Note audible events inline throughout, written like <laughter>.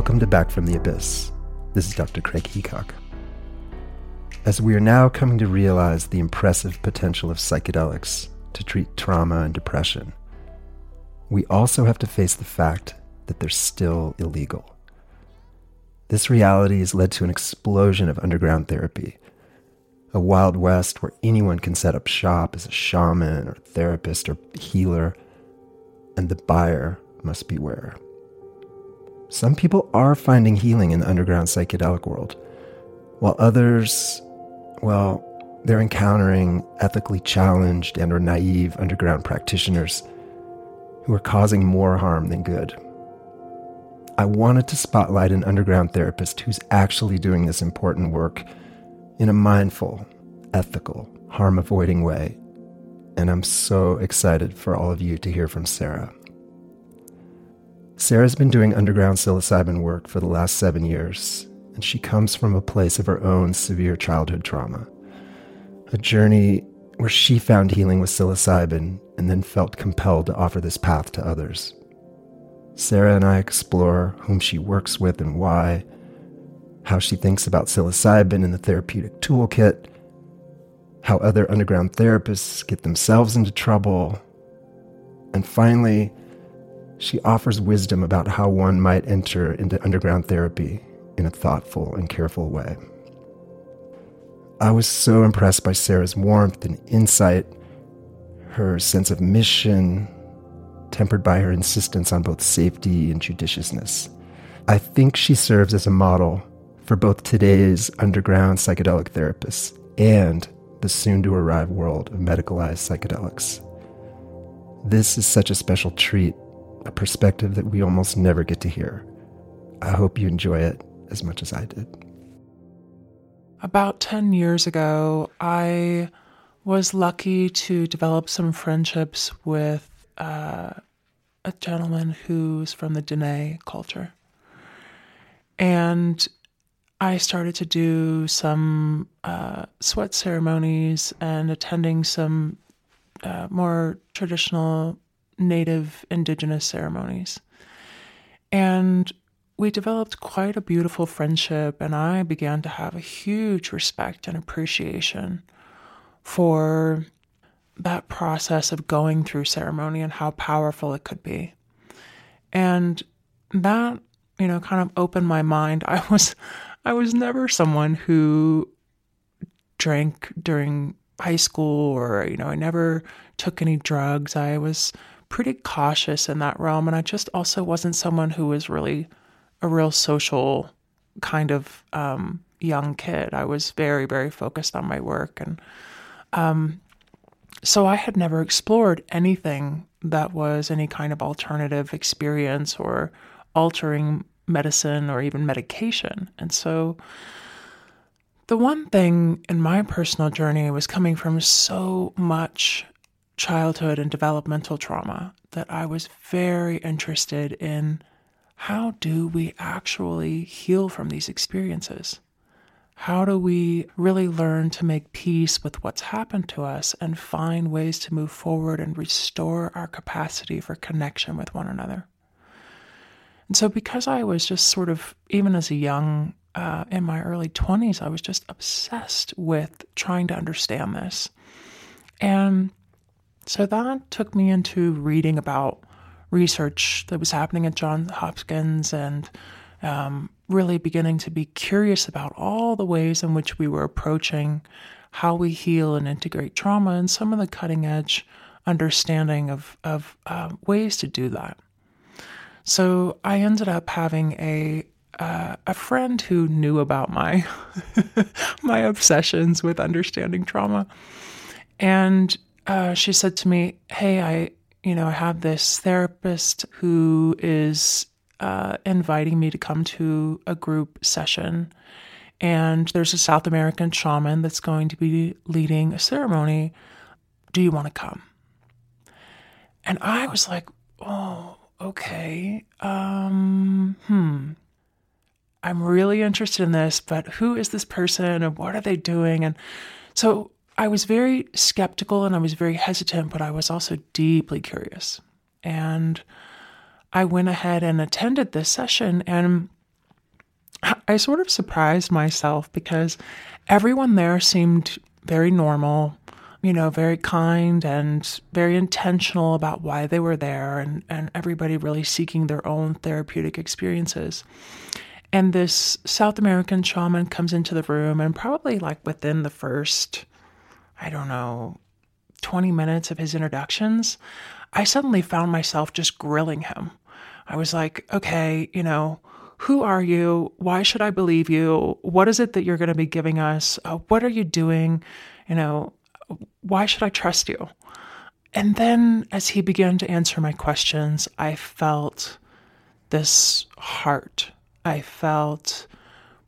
Welcome to Back from the Abyss. This is Dr. Craig Heacock. As we are now coming to realize the impressive potential of psychedelics to treat trauma and depression, we also have to face the fact that they're still illegal. This reality has led to an explosion of underground therapy, a wild west where anyone can set up shop as a shaman or therapist or healer, and the buyer must beware. Some people are finding healing in the underground psychedelic world, while others, well, they're encountering ethically challenged and or naive underground practitioners who are causing more harm than good. I wanted to spotlight an underground therapist who's actually doing this important work in a mindful, ethical, harm avoiding way. And I'm so excited for all of you to hear from Sarah. Sarah's been doing underground psilocybin work for the last seven years, and she comes from a place of her own severe childhood trauma. A journey where she found healing with psilocybin and then felt compelled to offer this path to others. Sarah and I explore whom she works with and why, how she thinks about psilocybin in the therapeutic toolkit, how other underground therapists get themselves into trouble, and finally, she offers wisdom about how one might enter into underground therapy in a thoughtful and careful way. I was so impressed by Sarah's warmth and insight, her sense of mission, tempered by her insistence on both safety and judiciousness. I think she serves as a model for both today's underground psychedelic therapists and the soon to arrive world of medicalized psychedelics. This is such a special treat a perspective that we almost never get to hear. I hope you enjoy it as much as I did. About 10 years ago, I was lucky to develop some friendships with uh, a gentleman who's from the Dene culture. And I started to do some uh, sweat ceremonies and attending some uh, more traditional native indigenous ceremonies. And we developed quite a beautiful friendship, and I began to have a huge respect and appreciation for that process of going through ceremony and how powerful it could be. And that, you know, kind of opened my mind. <laughs> I was I was never someone who drank during high school or you know, I never took any drugs. I was pretty cautious in that realm. And I just also wasn't someone who was really a real social kind of um, young kid. I was very, very focused on my work. And um, so I had never explored anything that was any kind of alternative experience or altering medicine or even medication. And so the one thing in my personal journey was coming from so much childhood and developmental trauma that I was very interested in how do we actually heal from these experiences? How do we really learn to make peace with what's happened to us and find ways to move forward and restore our capacity for connection with one another? And so, because I was just sort of, even as a young, uh, in my early 20s, I was just obsessed with trying to understand this. And so that took me into reading about research that was happening at Johns Hopkins and um, really beginning to be curious about all the ways in which we were approaching how we heal and integrate trauma and some of the cutting edge understanding of, of uh, ways to do that. So I ended up having a uh, a friend who knew about my <laughs> my obsessions with understanding trauma, and uh, she said to me, Hey, I, you know, I have this therapist who is uh, inviting me to come to a group session. And there's a South American shaman that's going to be leading a ceremony. Do you want to come? And I was like, Oh, okay. Um, hmm. I'm really interested in this, but who is this person and what are they doing? And so I was very skeptical and I was very hesitant, but I was also deeply curious. And I went ahead and attended this session. And I sort of surprised myself because everyone there seemed very normal, you know, very kind and very intentional about why they were there, and, and everybody really seeking their own therapeutic experiences. And this South American shaman comes into the room, and probably like within the first, I don't know, 20 minutes of his introductions, I suddenly found myself just grilling him. I was like, okay, you know, who are you? Why should I believe you? What is it that you're going to be giving us? Uh, what are you doing? You know, why should I trust you? And then as he began to answer my questions, I felt this heart. I felt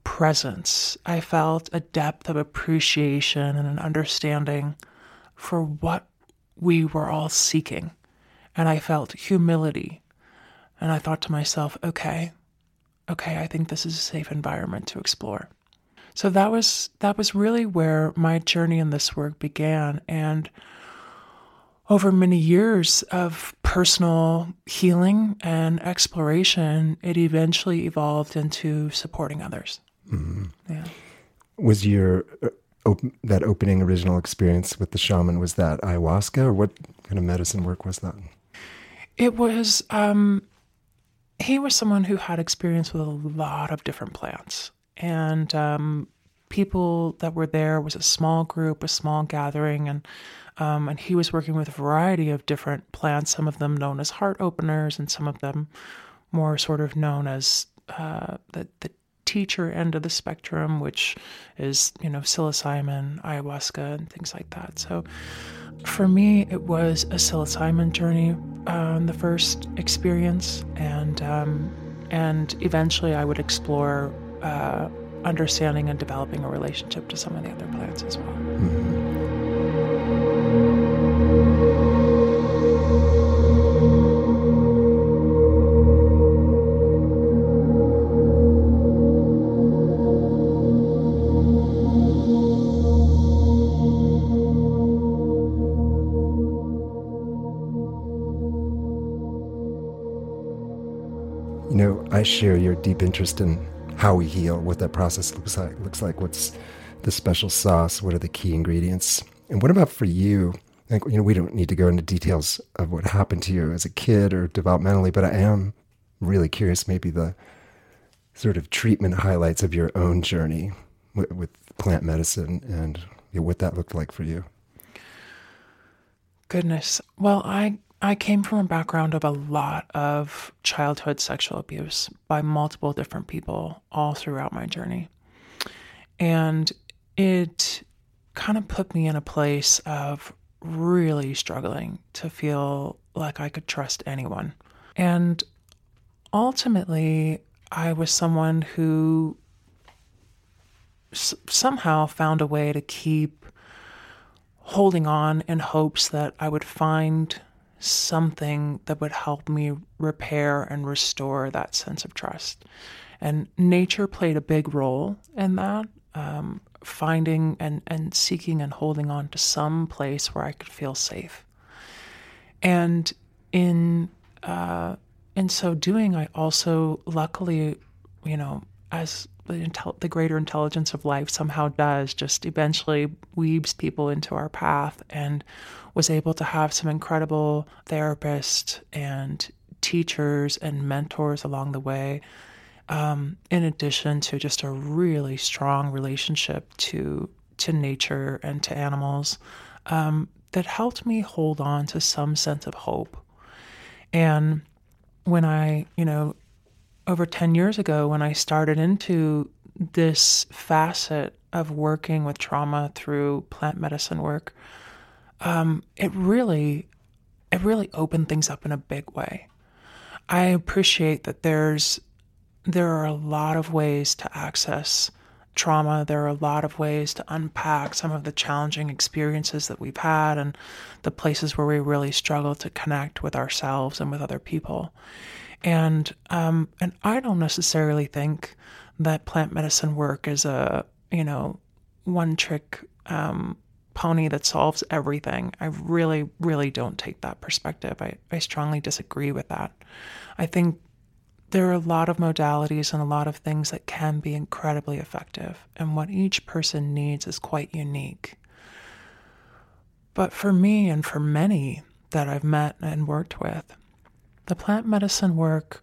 presence. I felt a depth of appreciation and an understanding for what we were all seeking. And I felt humility. And I thought to myself, okay, okay, I think this is a safe environment to explore. So that was that was really where my journey in this work began and over many years of personal healing and exploration, it eventually evolved into supporting others. Mm-hmm. Yeah. Was your uh, op- that opening original experience with the shaman was that ayahuasca, or what kind of medicine work was that? It was. Um, he was someone who had experience with a lot of different plants, and um, people that were there was a small group, a small gathering, and um, and he was working with a variety of different plants. Some of them known as heart openers, and some of them more sort of known as uh, the the teacher end of the spectrum, which is you know psilocybin, ayahuasca, and things like that. So for me, it was a psilocybin journey, uh, the first experience, and um, and eventually I would explore uh, understanding and developing a relationship to some of the other plants as well. Mm-hmm. You know, I share your deep interest in how we heal, what that process looks like, looks like, what's the special sauce, what are the key ingredients, and what about for you? Like, you know, we don't need to go into details of what happened to you as a kid or developmentally, but I am really curious, maybe the sort of treatment highlights of your own journey with, with plant medicine and you know, what that looked like for you. Goodness. Well, I I came from a background of a lot of childhood sexual abuse by multiple different people all throughout my journey. And it kind of put me in a place of really struggling to feel like I could trust anyone. And ultimately, I was someone who s- somehow found a way to keep holding on in hopes that I would find something that would help me repair and restore that sense of trust. And nature played a big role in that, um, finding and, and seeking and holding on to some place where I could feel safe. And in uh, in so doing, I also luckily, you know, as the, intel- the greater intelligence of life somehow does, just eventually weaves people into our path and was able to have some incredible therapists and teachers and mentors along the way. Um, in addition to just a really strong relationship to to nature and to animals, um, that helped me hold on to some sense of hope. And when I, you know, over 10 years ago, when I started into this facet of working with trauma through plant medicine work, um, it really, it really opened things up in a big way. I appreciate that there's, there are a lot of ways to access trauma. There are a lot of ways to unpack some of the challenging experiences that we've had and the places where we really struggle to connect with ourselves and with other people. And um, and I don't necessarily think that plant medicine work is a you know one trick um, pony that solves everything. I really, really don't take that perspective. I, I strongly disagree with that. I think there are a lot of modalities and a lot of things that can be incredibly effective, and what each person needs is quite unique. But for me and for many that I've met and worked with, the plant medicine work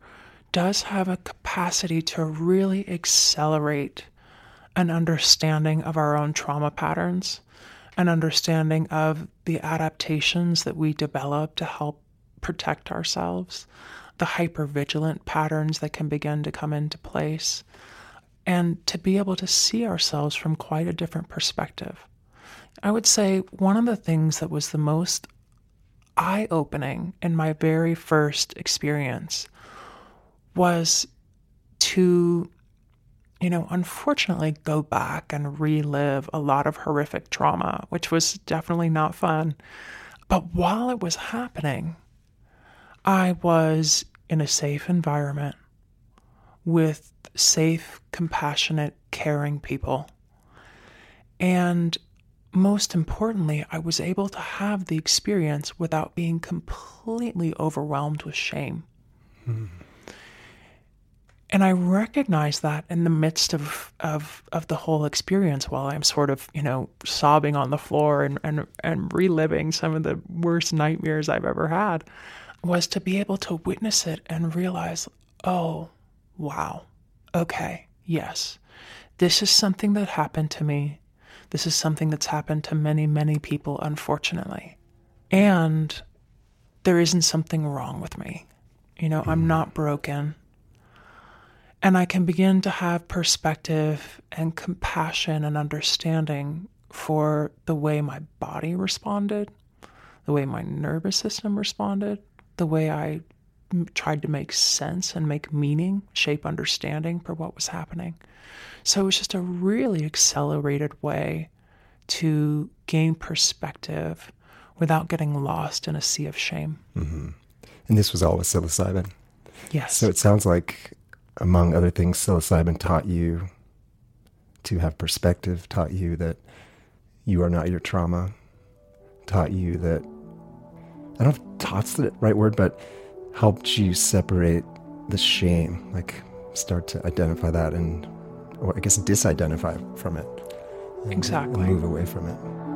does have a capacity to really accelerate an understanding of our own trauma patterns, an understanding of the adaptations that we develop to help protect ourselves, the hypervigilant patterns that can begin to come into place, and to be able to see ourselves from quite a different perspective. I would say one of the things that was the most eye opening in my very first experience was to, you know, unfortunately go back and relive a lot of horrific trauma, which was definitely not fun. But while it was happening, I was in a safe environment with safe, compassionate, caring people. And most importantly, I was able to have the experience without being completely overwhelmed with shame. Hmm. And I recognize that in the midst of, of, of the whole experience while I'm sort of, you know, sobbing on the floor and, and, and reliving some of the worst nightmares I've ever had, was to be able to witness it and realize, oh, wow, okay, yes, this is something that happened to me this is something that's happened to many, many people, unfortunately. And there isn't something wrong with me. You know, I'm mm-hmm. not broken. And I can begin to have perspective and compassion and understanding for the way my body responded, the way my nervous system responded, the way I tried to make sense and make meaning, shape understanding for what was happening. So it was just a really accelerated way to gain perspective without getting lost in a sea of shame. Mm-hmm. And this was all with psilocybin. Yes. So it sounds like, among other things, psilocybin taught you to have perspective, taught you that you are not your trauma, taught you that, I don't know if taught's the right word, but helped you separate the shame, like start to identify that and or I guess disidentify from it. And, exactly. And move away from it.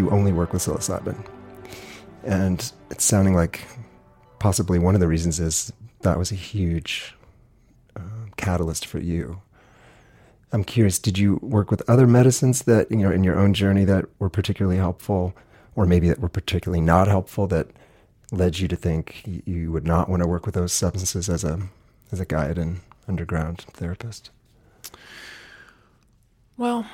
You only work with psilocybin. And it's sounding like possibly one of the reasons is that was a huge uh, catalyst for you. I'm curious, did you work with other medicines that, you know, in your own journey that were particularly helpful, or maybe that were particularly not helpful that led you to think you would not want to work with those substances as a as a guide and underground therapist? Well,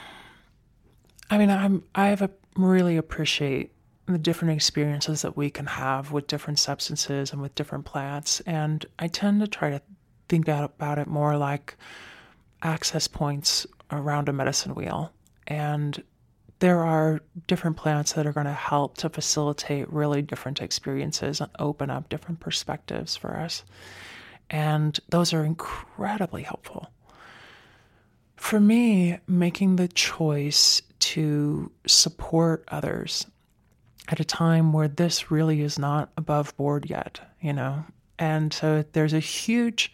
I mean, I'm I have a, really appreciate the different experiences that we can have with different substances and with different plants, and I tend to try to think about it more like access points around a medicine wheel, and there are different plants that are going to help to facilitate really different experiences and open up different perspectives for us. And those are incredibly helpful. For me, making the choice to support others at a time where this really is not above board yet, you know? And so there's a huge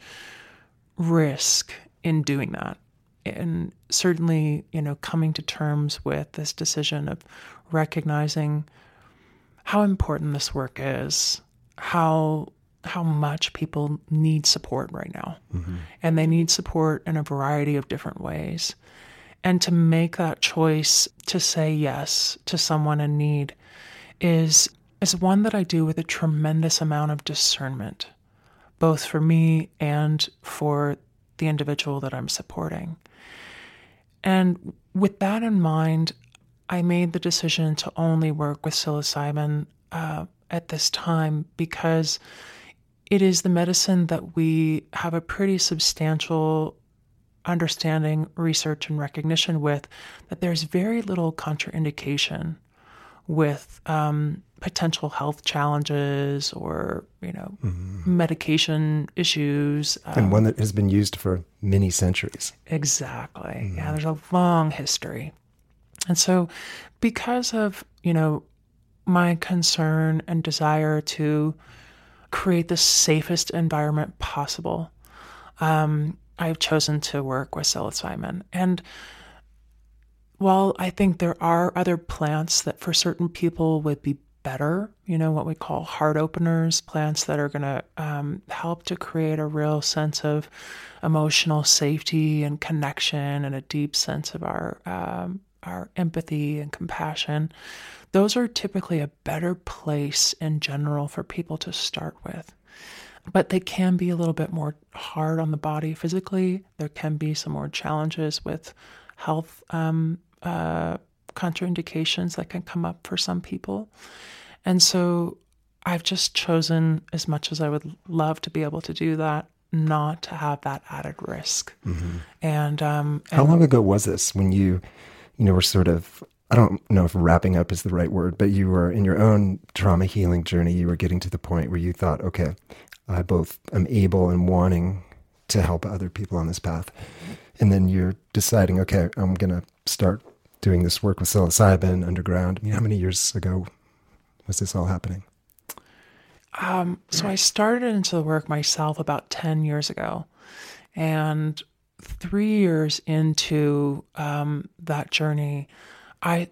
risk in doing that. And certainly, you know, coming to terms with this decision of recognizing how important this work is, how how much people need support right now. Mm-hmm. And they need support in a variety of different ways. And to make that choice to say yes to someone in need is is one that I do with a tremendous amount of discernment, both for me and for the individual that I'm supporting. And with that in mind, I made the decision to only work with psilocybin uh, at this time because it is the medicine that we have a pretty substantial understanding, research, and recognition with that there's very little contraindication with um, potential health challenges or you know mm-hmm. medication issues um, and one that has been used for many centuries exactly mm-hmm. yeah there's a long history and so because of you know my concern and desire to create the safest environment possible um, i've chosen to work with psilocybin and while I think there are other plants that for certain people would be better, you know, what we call heart openers, plants that are going to um, help to create a real sense of emotional safety and connection and a deep sense of our um, our empathy and compassion. Those are typically a better place in general for people to start with. But they can be a little bit more hard on the body physically. There can be some more challenges with health um, uh, contraindications that can come up for some people. And so I've just chosen, as much as I would love to be able to do that, not to have that added risk. Mm-hmm. And, um, and how long ago was this when you, you know, were sort of I don't know if wrapping up is the right word, but you were in your own trauma healing journey. You were getting to the point where you thought, okay, I both am able and wanting to help other people on this path. And then you're deciding, okay, I'm going to start doing this work with psilocybin underground. I mean, how many years ago was this all happening? Um, so I started into the work myself about 10 years ago. And three years into um, that journey, I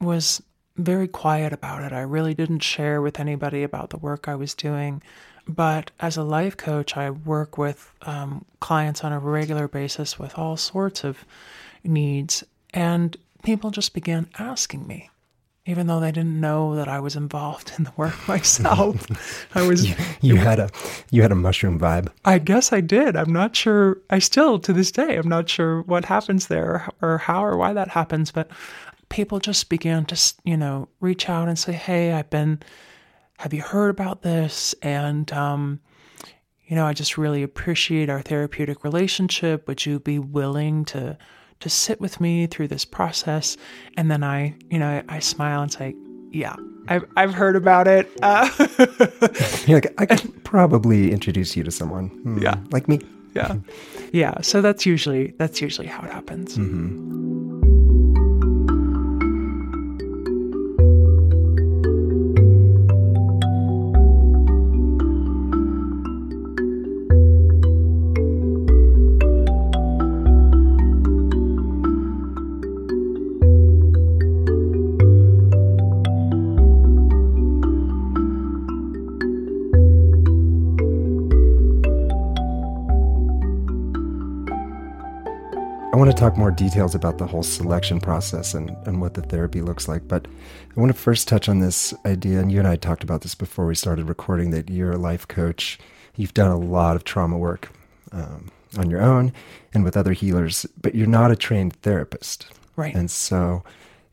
was very quiet about it. I really didn't share with anybody about the work I was doing. But as a life coach, I work with um, clients on a regular basis with all sorts of needs. And people just began asking me, even though they didn't know that I was involved in the work <laughs> myself. I was you, you had a you had a mushroom vibe. I guess I did. I'm not sure. I still to this day I'm not sure what happens there or, or how or why that happens, but people just began to you know reach out and say, "Hey, I've been have you heard about this?" and um you know, I just really appreciate our therapeutic relationship. Would you be willing to to sit with me through this process. And then I, you know, I, I smile and say, yeah, I've, I've heard about it. Uh, <laughs> You're like, I could probably introduce you to someone. Hmm, yeah. Like me. Yeah. Yeah. So that's usually, that's usually how it happens. Mm-hmm. Talk more details about the whole selection process and, and what the therapy looks like. But I want to first touch on this idea, and you and I talked about this before we started recording, that you're a life coach. You've done a lot of trauma work um, on your own and with other healers, but you're not a trained therapist. Right. And so,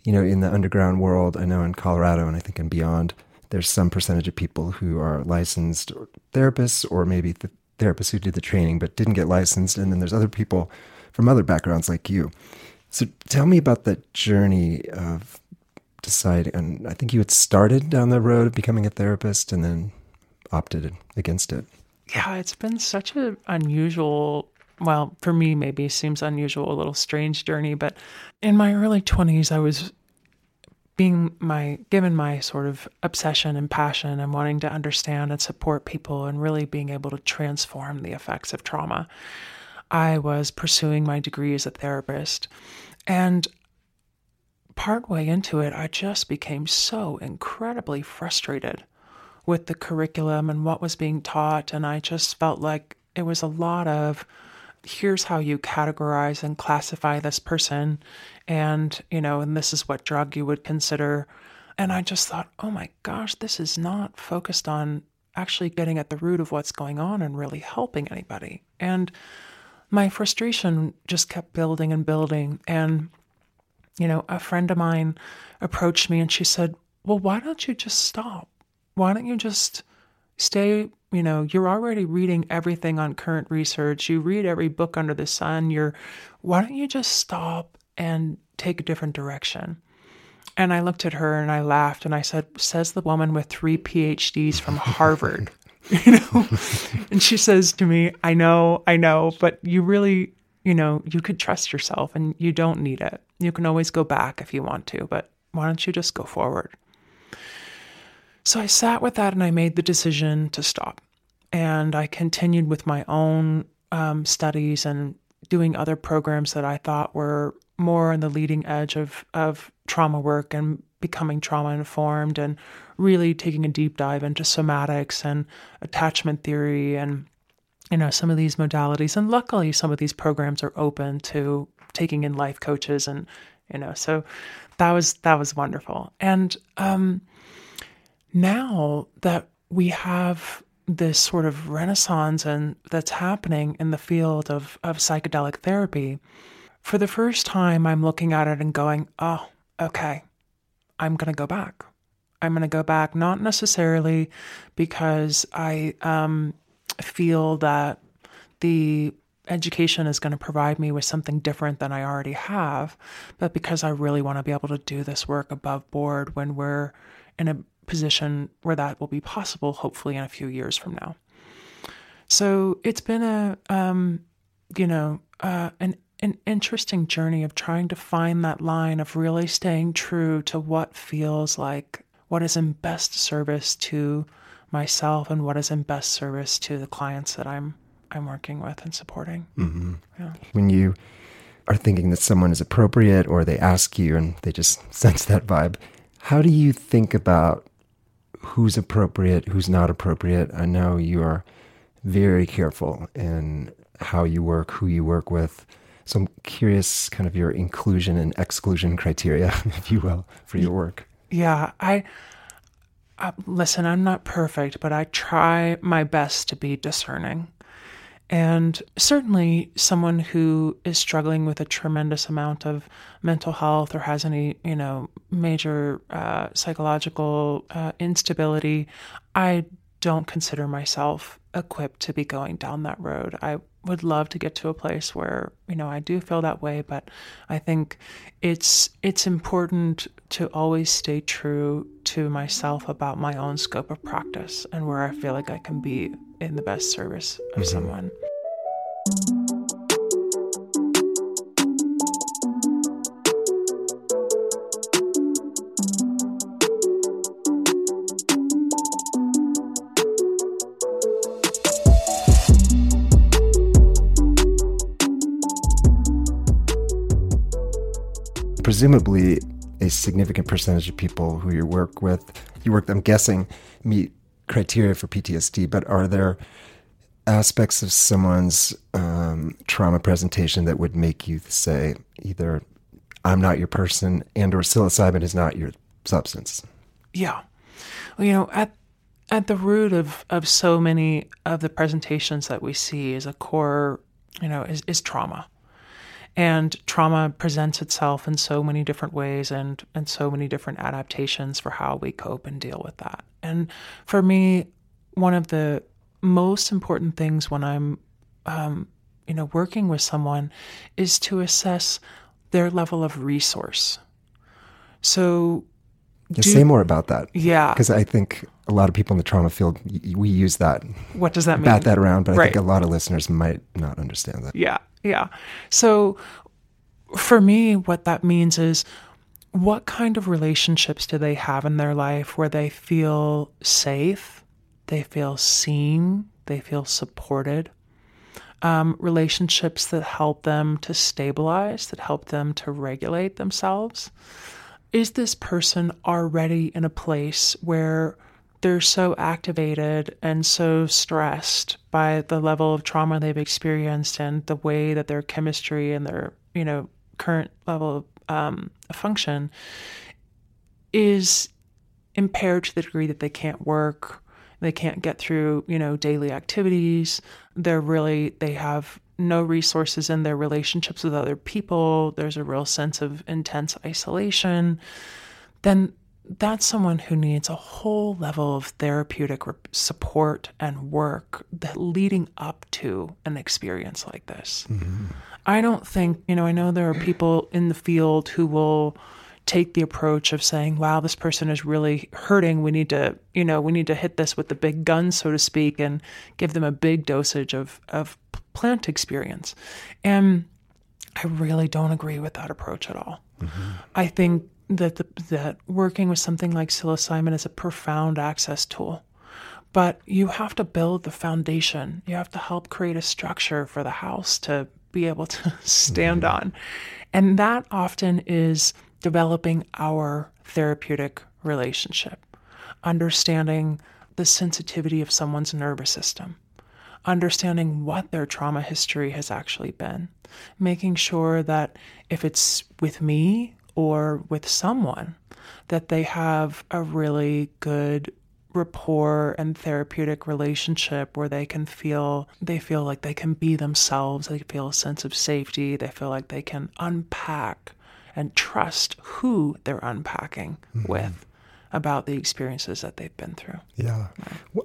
you know, in the underground world, I know in Colorado and I think and beyond, there's some percentage of people who are licensed therapists or maybe the therapists who did the training but didn't get licensed. And then there's other people from other backgrounds like you. So tell me about that journey of deciding. And I think you had started down the road of becoming a therapist and then opted against it. Yeah, it's been such an unusual well, for me, maybe seems unusual, a little strange journey. But in my early 20s, I was being my given my sort of obsession and passion and wanting to understand and support people and really being able to transform the effects of trauma. I was pursuing my degree as a therapist. And partway into it, I just became so incredibly frustrated with the curriculum and what was being taught. And I just felt like it was a lot of here's how you categorize and classify this person. And, you know, and this is what drug you would consider. And I just thought, oh my gosh, this is not focused on actually getting at the root of what's going on and really helping anybody. And my frustration just kept building and building. And, you know, a friend of mine approached me and she said, Well, why don't you just stop? Why don't you just, stay, you know, you're already reading everything on current research. You read every book under the sun. You're, why don't you just stop and take a different direction? And I looked at her and I laughed and I said, Says the woman with three PhDs from Harvard. <laughs> you know? and she says to me, I know, I know, but you really, you know, you could trust yourself and you don't need it. You can always go back if you want to, but why don't you just go forward? So I sat with that and I made the decision to stop. And I continued with my own um, studies and doing other programs that I thought were more on the leading edge of, of trauma work and becoming trauma informed and really taking a deep dive into somatics and attachment theory and you know some of these modalities. And luckily some of these programs are open to taking in life coaches and you know so that was that was wonderful. And um now that we have this sort of renaissance and that's happening in the field of of psychedelic therapy for the first time i'm looking at it and going oh okay i'm going to go back I'm going to go back, not necessarily because I um, feel that the education is going to provide me with something different than I already have, but because I really want to be able to do this work above board when we're in a position where that will be possible, hopefully in a few years from now. So it's been a, um, you know, uh, an an interesting journey of trying to find that line of really staying true to what feels like what is in best service to myself and what is in best service to the clients that I'm I'm working with and supporting. Mm-hmm. Yeah. When you are thinking that someone is appropriate or they ask you and they just <laughs> sense that vibe, how do you think about who's appropriate, who's not appropriate? I know you are very careful in how you work, who you work with. So I'm curious kind of your inclusion and exclusion criteria, <laughs> if you will, for your work yeah, I, I listen, I'm not perfect, but I try my best to be discerning. And certainly, someone who is struggling with a tremendous amount of mental health or has any, you know, major uh, psychological uh, instability, I don't consider myself equipped to be going down that road. I would love to get to a place where you know I do feel that way, but I think it's it's important to always stay true to myself about my own scope of practice and where I feel like I can be in the best service of mm-hmm. someone. Presumably a significant percentage of people who you work with, you work, I'm guessing, meet criteria for PTSD, but are there aspects of someone's um, trauma presentation that would make you say either I'm not your person and or psilocybin is not your substance? Yeah. Well, you know, at at the root of, of so many of the presentations that we see is a core, you know, is, is trauma. And trauma presents itself in so many different ways and, and so many different adaptations for how we cope and deal with that. And for me, one of the most important things when I'm, um, you know, working with someone is to assess their level of resource. So, do, say more about that. Yeah, because I think a lot of people in the trauma field we use that. What does that mean? Bat that around, but I think a lot of listeners might not understand that. Yeah, yeah. So for me, what that means is what kind of relationships do they have in their life where they feel safe, they feel seen, they feel supported? Um, relationships that help them to stabilize, that help them to regulate themselves. Is this person already in a place where they're so activated and so stressed by the level of trauma they've experienced and the way that their chemistry and their you know current level of um, function is impaired to the degree that they can't work they can't get through you know daily activities. They're really they have no resources in their relationships with other people there's a real sense of intense isolation then that's someone who needs a whole level of therapeutic support and work that leading up to an experience like this. Mm-hmm. I don't think, you know, I know there are people in the field who will take the approach of saying, wow, this person is really hurting. We need to, you know, we need to hit this with the big gun, so to speak, and give them a big dosage of, of plant experience. And I really don't agree with that approach at all. Mm-hmm. I think that the, that working with something like psilocybin is a profound access tool. But you have to build the foundation. You have to help create a structure for the house to be able to <laughs> stand mm-hmm. on. And that often is developing our therapeutic relationship, understanding the sensitivity of someone's nervous system, understanding what their trauma history has actually been, making sure that if it's with me or with someone, that they have a really good rapport and therapeutic relationship where they can feel they feel like they can be themselves they feel a sense of safety they feel like they can unpack and trust who they're unpacking mm-hmm. with about the experiences that they've been through. Yeah.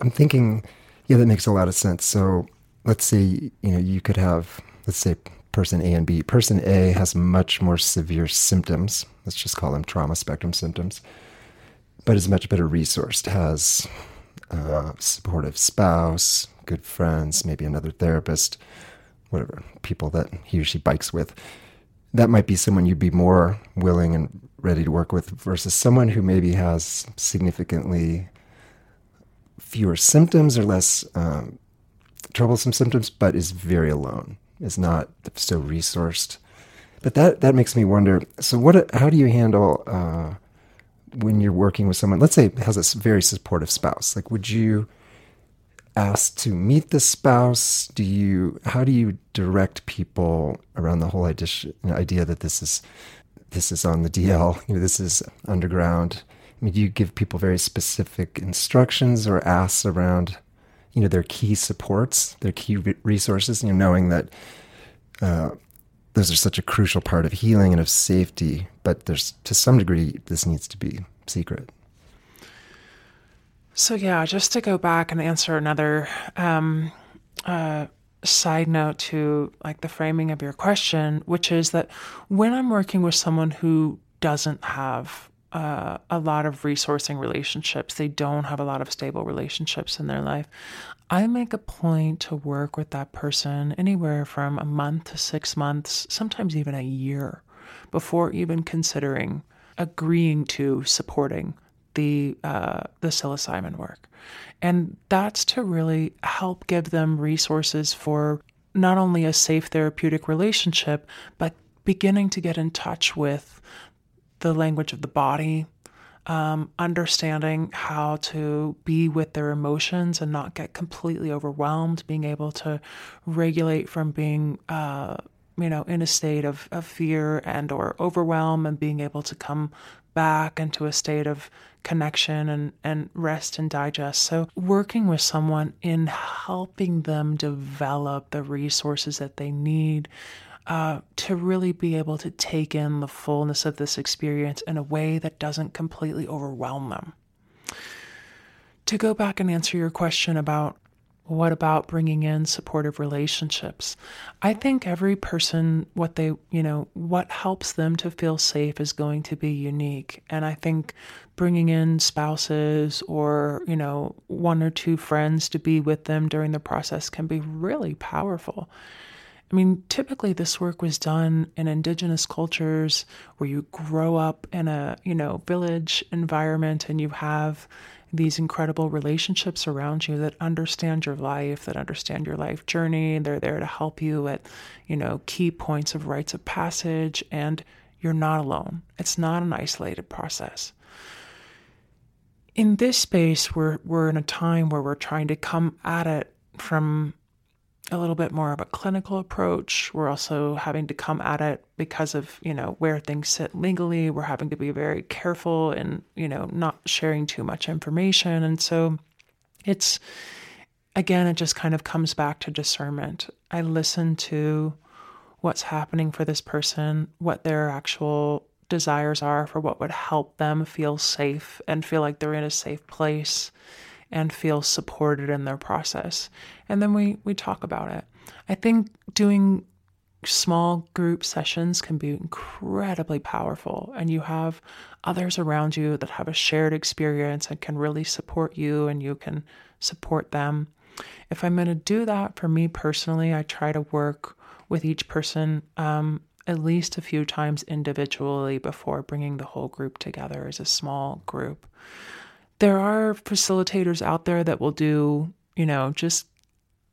I'm thinking, yeah, that makes a lot of sense. So let's say, you know, you could have, let's say, person A and B. Person A has much more severe symptoms. Let's just call them trauma spectrum symptoms, but is much better resourced, has a supportive spouse, good friends, maybe another therapist, whatever, people that he or she bikes with that might be someone you'd be more willing and ready to work with versus someone who maybe has significantly fewer symptoms or less um, troublesome symptoms, but is very alone, is not so resourced. But that that makes me wonder. So, what? How do you handle uh, when you're working with someone? Let's say has a very supportive spouse. Like, would you? asked to meet the spouse? Do you how do you direct people around the whole idea, idea that this is this is on the DL, you know, this is underground? Do you give people very specific instructions or asks around, you know, their key supports, their key resources? You know, knowing that uh, those are such a crucial part of healing and of safety, but there's to some degree this needs to be secret. So, yeah, just to go back and answer another um, uh, side note to like the framing of your question, which is that when I'm working with someone who doesn't have uh, a lot of resourcing relationships, they don't have a lot of stable relationships in their life, I make a point to work with that person anywhere from a month to six months, sometimes even a year, before even considering agreeing to supporting the uh, the psilocybin work, and that's to really help give them resources for not only a safe therapeutic relationship, but beginning to get in touch with the language of the body, um, understanding how to be with their emotions and not get completely overwhelmed, being able to regulate from being, uh, you know, in a state of, of fear and or overwhelm, and being able to come back into a state of connection and, and rest and digest. So, working with someone in helping them develop the resources that they need uh, to really be able to take in the fullness of this experience in a way that doesn't completely overwhelm them. To go back and answer your question about what about bringing in supportive relationships? I think every person, what they, you know, what helps them to feel safe is going to be unique. And I think bringing in spouses or, you know, one or two friends to be with them during the process can be really powerful. I mean, typically this work was done in indigenous cultures where you grow up in a, you know, village environment and you have these incredible relationships around you that understand your life, that understand your life journey. They're there to help you at, you know, key points of rites of passage, and you're not alone. It's not an isolated process. In this space, we're we're in a time where we're trying to come at it from a little bit more of a clinical approach. We're also having to come at it because of, you know, where things sit legally. We're having to be very careful and, you know, not sharing too much information. And so it's, again, it just kind of comes back to discernment. I listen to what's happening for this person, what their actual desires are for what would help them feel safe and feel like they're in a safe place and feel supported in their process. And then we we talk about it. I think doing small group sessions can be incredibly powerful and you have others around you that have a shared experience and can really support you and you can support them. If I'm going to do that for me personally, I try to work with each person um, at least a few times individually before bringing the whole group together as a small group. There are facilitators out there that will do, you know, just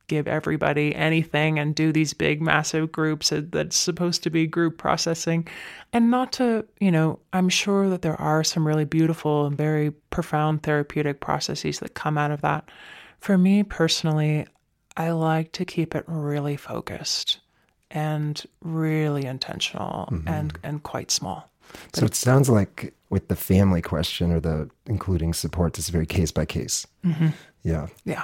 give everybody anything and do these big, massive groups that's supposed to be group processing. And not to, you know, I'm sure that there are some really beautiful and very profound therapeutic processes that come out of that. For me personally, I like to keep it really focused and really intentional mm-hmm. and and quite small. But so it sounds like with the family question or the including supports, it's very case by case. Mm-hmm. Yeah. Yeah.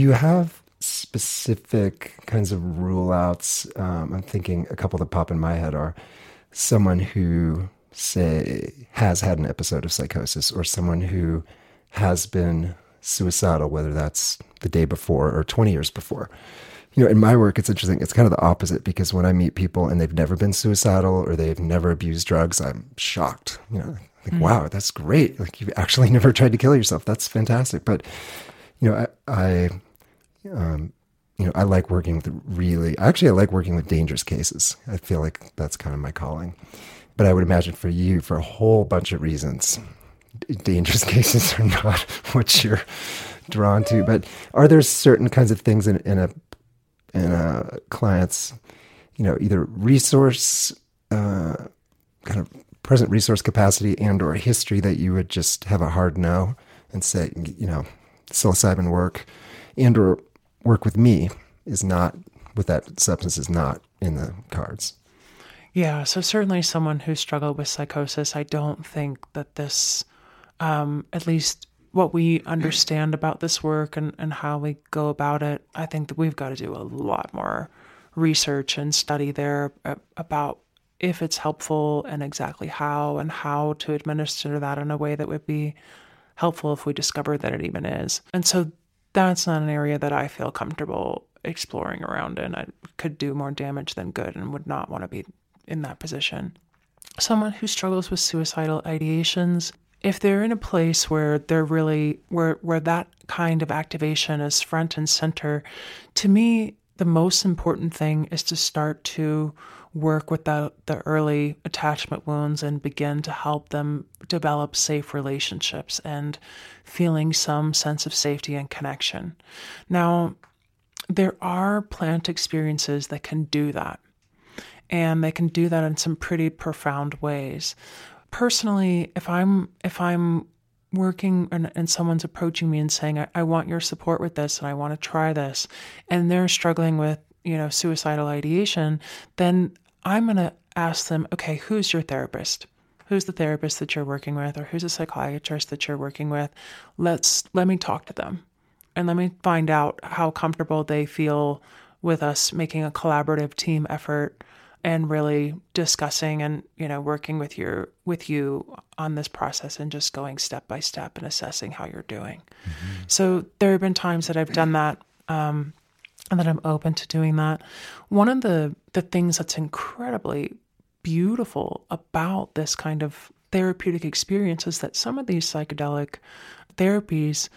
You have specific kinds of rule outs? Um, I'm thinking a couple that pop in my head are someone who, say, has had an episode of psychosis or someone who has been suicidal, whether that's the day before or 20 years before. You know, in my work, it's interesting. It's kind of the opposite because when I meet people and they've never been suicidal or they've never abused drugs, I'm shocked. You know, like, mm. wow, that's great. Like, you've actually <laughs> never tried to kill yourself. That's fantastic. But, you know, I, I um, you know, I like working with really, actually, I like working with dangerous cases. I feel like that's kind of my calling. But I would imagine for you, for a whole bunch of reasons, dangerous <laughs> cases are not <laughs> what you're drawn to. But are there certain kinds of things in, in a in a client's, you know, either resource, uh, kind of present resource capacity and or history that you would just have a hard no and say, you know, psilocybin work and or work with me is not with that substance is not in the cards. Yeah, so certainly someone who struggled with psychosis, I don't think that this, um, at least what we understand about this work and, and how we go about it, I think that we've got to do a lot more research and study there about if it's helpful and exactly how and how to administer that in a way that would be helpful if we discover that it even is. And so that's not an area that I feel comfortable exploring around in. I could do more damage than good and would not want to be in that position. Someone who struggles with suicidal ideations, if they're in a place where they're really where where that kind of activation is front and center, to me the most important thing is to start to work with the, the early attachment wounds and begin to help them develop safe relationships and feeling some sense of safety and connection. Now, there are plant experiences that can do that, and they can do that in some pretty profound ways. Personally, if I'm if I'm working and, and someone's approaching me and saying, I, I want your support with this and I want to try this, and they're struggling with you know, suicidal ideation, then I'm going to ask them, okay, who's your therapist? Who's the therapist that you're working with or who's a psychiatrist that you're working with? Let's let me talk to them and let me find out how comfortable they feel with us making a collaborative team effort and really discussing and you know working with your with you on this process and just going step by step and assessing how you're doing. Mm-hmm. So there have been times that I've done that um, and that I'm open to doing that. One of the the things that's incredibly beautiful about this kind of therapeutic experience is that some of these psychedelic therapies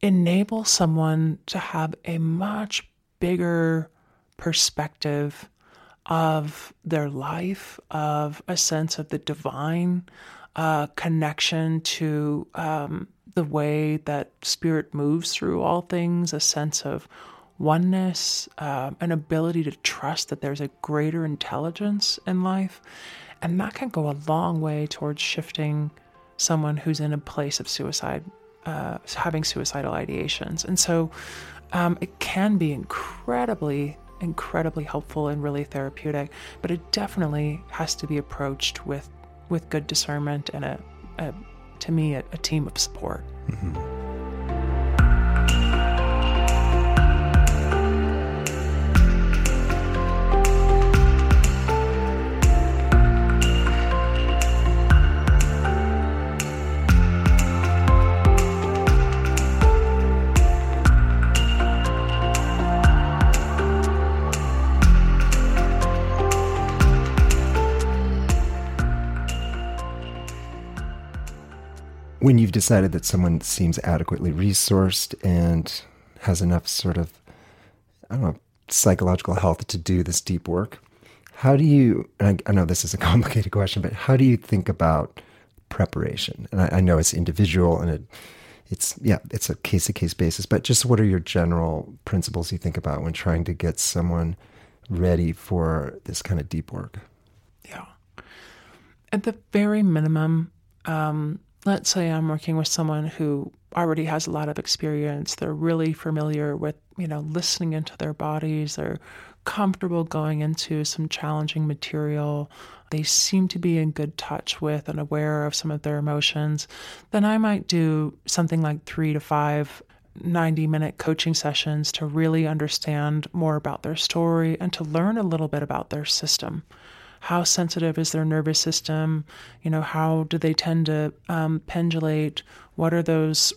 enable someone to have a much bigger perspective of their life, of a sense of the divine, uh, connection to um, the way that spirit moves through all things, a sense of oneness, um, an ability to trust that there's a greater intelligence in life. And that can go a long way towards shifting someone who's in a place of suicide, uh, having suicidal ideations. And so um, it can be incredibly, incredibly helpful and really therapeutic, but it definitely has to be approached with, with good discernment and a, a to me, a, a team of support. Mm-hmm. When you've decided that someone seems adequately resourced and has enough sort of, I don't know, psychological health to do this deep work, how do you, I, I, know this is a <laughs> complicated question, but how do you think about preparation? And I, I know it's individual and it, it's, yeah, it's a case to case basis, but just what are your general principles you think about when trying to get someone ready for this kind of deep work? Yeah. At the very minimum, um, let's say I'm working with someone who already has a lot of experience. They're really familiar with, you know, listening into their bodies. They're comfortable going into some challenging material. They seem to be in good touch with and aware of some of their emotions. Then I might do something like three to five 90 minute coaching sessions to really understand more about their story and to learn a little bit about their system how sensitive is their nervous system? You know, how do they tend to um, pendulate? What are those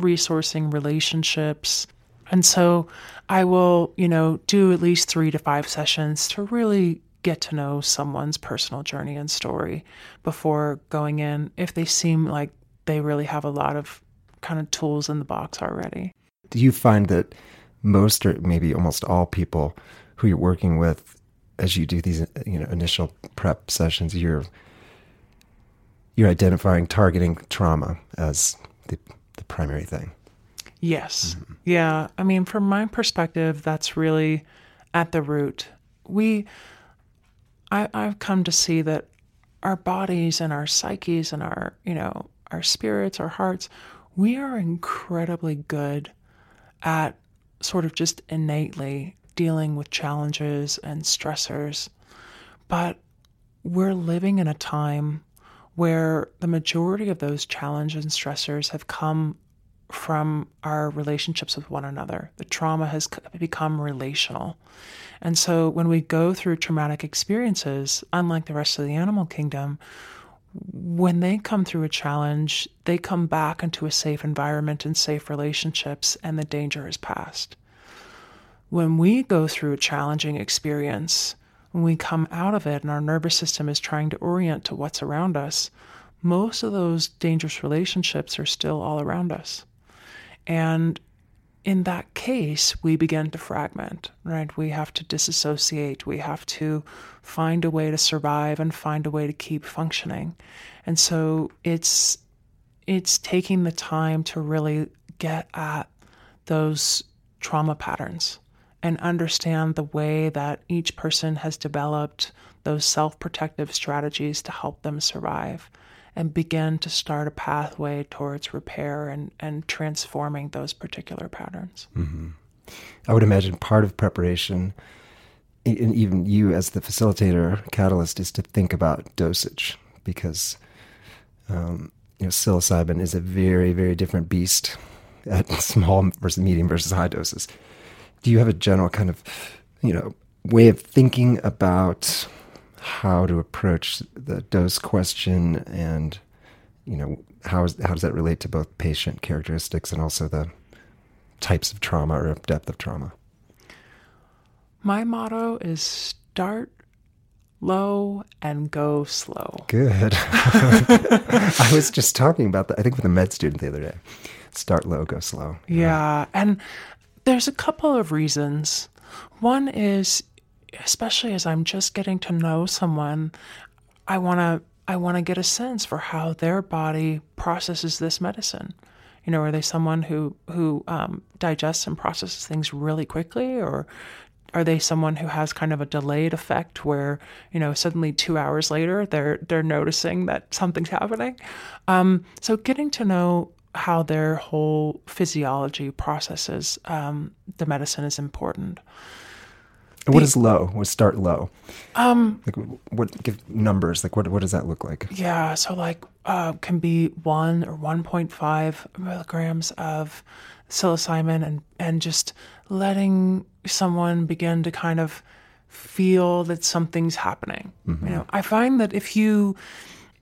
resourcing relationships? And so I will, you know, do at least three to five sessions to really get to know someone's personal journey and story before going in if they seem like they really have a lot of kind of tools in the box already. Do you find that most or maybe almost all people who you're working with as you do these you know initial prep sessions you're you're identifying targeting trauma as the the primary thing. Yes. Mm-hmm. yeah. I mean from my perspective that's really at the root. We I, i've come to see that our bodies and our psyches and our you know our spirits our hearts we are incredibly good at sort of just innately dealing with challenges and stressors. But we're living in a time where the majority of those challenges and stressors have come from our relationships with one another. The trauma has become relational. And so when we go through traumatic experiences, unlike the rest of the animal kingdom, when they come through a challenge, they come back into a safe environment and safe relationships, and the danger is past when we go through a challenging experience, when we come out of it and our nervous system is trying to orient to what's around us, most of those dangerous relationships are still all around us. And in that case, we begin to fragment, right? We have to disassociate. We have to find a way to survive and find a way to keep functioning. And so it's it's taking the time to really get at those trauma patterns and understand the way that each person has developed those self protective strategies to help them survive and begin to start a pathway towards repair and, and transforming those particular patterns. Mm-hmm. I would imagine part of preparation, and even you as the facilitator, catalyst, is to think about dosage because um, you know psilocybin is a very, very different beast at <laughs> small versus medium versus high doses do you have a general kind of, you know, way of thinking about how to approach the dose question and, you know, how, is, how does that relate to both patient characteristics and also the types of trauma or depth of trauma? My motto is start low and go slow. Good. <laughs> I was just talking about that, I think, with a med student the other day. Start low, go slow. Yeah. yeah. And there's a couple of reasons. One is, especially as I'm just getting to know someone, I want to I want to get a sense for how their body processes this medicine. You know, are they someone who who um, digests and processes things really quickly, or are they someone who has kind of a delayed effect where you know suddenly two hours later they're they're noticing that something's happening um, so getting to know how their whole physiology processes um, the medicine is important and what is low? What start low? Um, like what give numbers? Like what what does that look like? Yeah, so like uh, can be one or one point five milligrams of psilocybin, and and just letting someone begin to kind of feel that something's happening. Mm-hmm. You know, I find that if you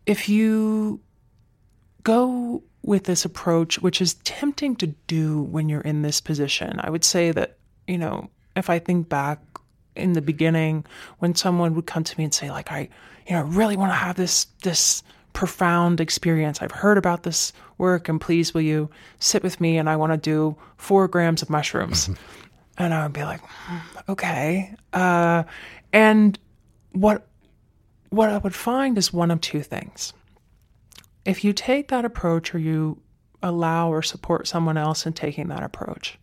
if you go with this approach, which is tempting to do when you're in this position, I would say that you know if I think back in the beginning when someone would come to me and say like I you know really want to have this this profound experience. I've heard about this work and please will you sit with me and I want to do 4 grams of mushrooms. and I would be like, okay. Uh, and what what I would find is one of two things. If you take that approach or you allow or support someone else in taking that approach,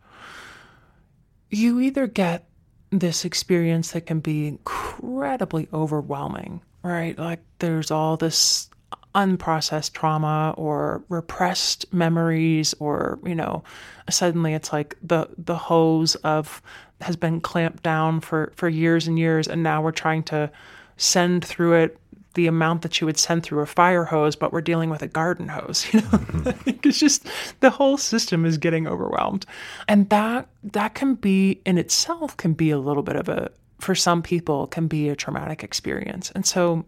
you either get this experience that can be incredibly overwhelming, right? Like there's all this unprocessed trauma or repressed memories or you know suddenly it's like the the hose of has been clamped down for for years and years and now we're trying to send through it the amount that you would send through a fire hose but we're dealing with a garden hose <laughs> you know mm-hmm. it's just the whole system is getting overwhelmed and that that can be in itself can be a little bit of a for some people can be a traumatic experience and so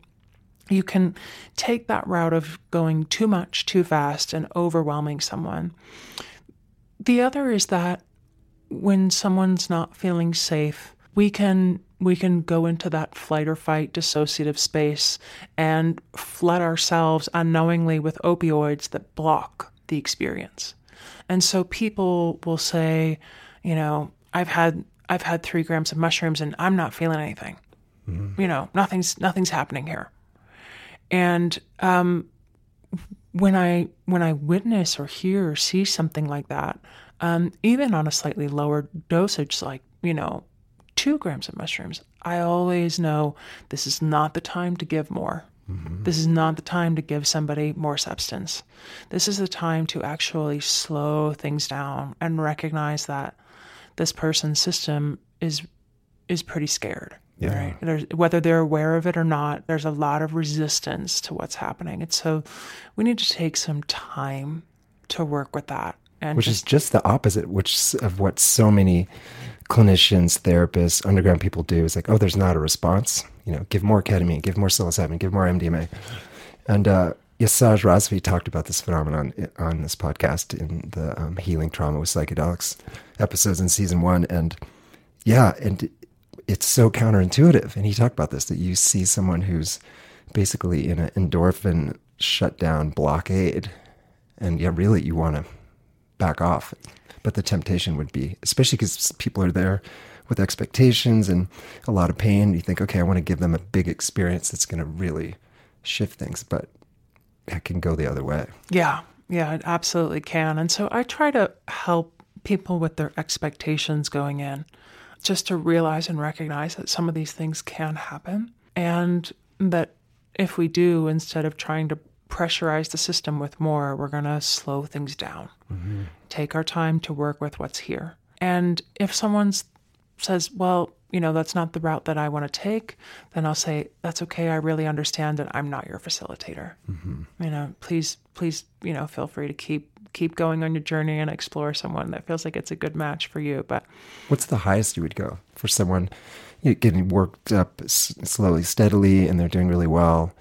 you can take that route of going too much, too fast, and overwhelming someone. The other is that when someone's not feeling safe, we can we can go into that flight or fight dissociative space and flood ourselves unknowingly with opioids that block the experience. And so people will say, you know, I've had I've had three grams of mushrooms and I'm not feeling anything. Mm-hmm. You know, nothing's nothing's happening here. And um, when I when I witness or hear or see something like that, um, even on a slightly lower dosage, like you know, two grams of mushrooms, I always know this is not the time to give more. Mm-hmm. This is not the time to give somebody more substance. This is the time to actually slow things down and recognize that this person's system is is pretty scared. Yeah. Right. There's, whether they're aware of it or not, there's a lot of resistance to what's happening. And so we need to take some time to work with that. And which just, is just the opposite which of what so many clinicians, therapists, underground people do is like, oh, there's not a response. You know, give more ketamine, give more psilocybin, give more MDMA. And uh, Yasaj Razvi talked about this phenomenon on this podcast in the um, Healing Trauma with Psychedelics episodes in season one. And yeah, and it's so counterintuitive. And he talked about this that you see someone who's basically in an endorphin shutdown blockade, and yeah, really you want to back off. But the temptation would be, especially because people are there with expectations and a lot of pain. You think, okay, I want to give them a big experience that's going to really shift things, but that can go the other way. Yeah, yeah, it absolutely can. And so I try to help people with their expectations going in just to realize and recognize that some of these things can happen and that if we do, instead of trying to pressurize the system with more, we're going to slow things down, mm-hmm. take our time to work with what's here. And if someone says, well, you know, that's not the route that I want to take, then I'll say, that's okay. I really understand that I'm not your facilitator. Mm-hmm. You know, please, please, you know, feel free to keep keep going on your journey and explore someone that feels like it's a good match for you. But what's the highest you would go for someone you know, getting worked up s- slowly, steadily, and they're doing really well,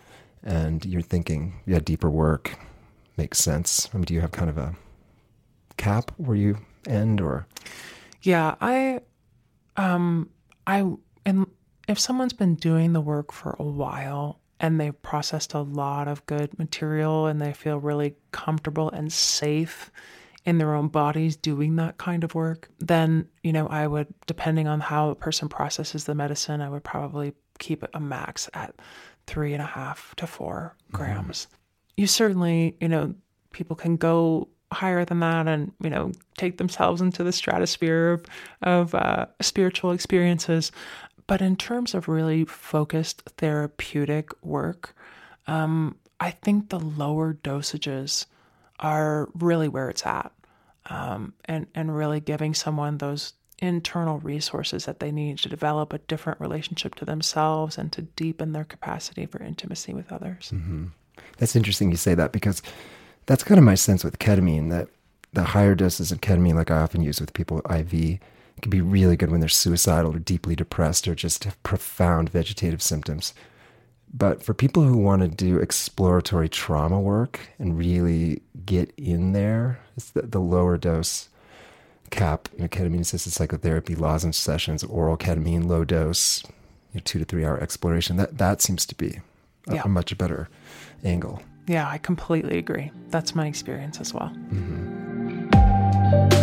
and you're thinking, yeah, deeper work makes sense. I mean, do you have kind of a cap where you end, or? Yeah, I, um, I, and if someone's been doing the work for a while, and they've processed a lot of good material and they feel really comfortable and safe in their own bodies doing that kind of work, then, you know, I would, depending on how a person processes the medicine, I would probably keep a max at three and a half to 4 mm-hmm. grams. You certainly, you know, people can go higher than that and you know take themselves into the stratosphere of, of uh, spiritual experiences but in terms of really focused therapeutic work um, i think the lower dosages are really where it's at um, and and really giving someone those internal resources that they need to develop a different relationship to themselves and to deepen their capacity for intimacy with others. Mm-hmm. That's interesting you say that because that's kind of my sense with ketamine that the higher doses of ketamine, like I often use with people IV, can be really good when they're suicidal or deeply depressed or just have profound vegetative symptoms. But for people who want to do exploratory trauma work and really get in there, it's the, the lower dose cap, you know, ketamine assisted psychotherapy, lozenge sessions, oral ketamine, low dose, you know, two to three hour exploration. That that seems to be a, yeah. a much better angle. Yeah, I completely agree. That's my experience as well. Mm-hmm.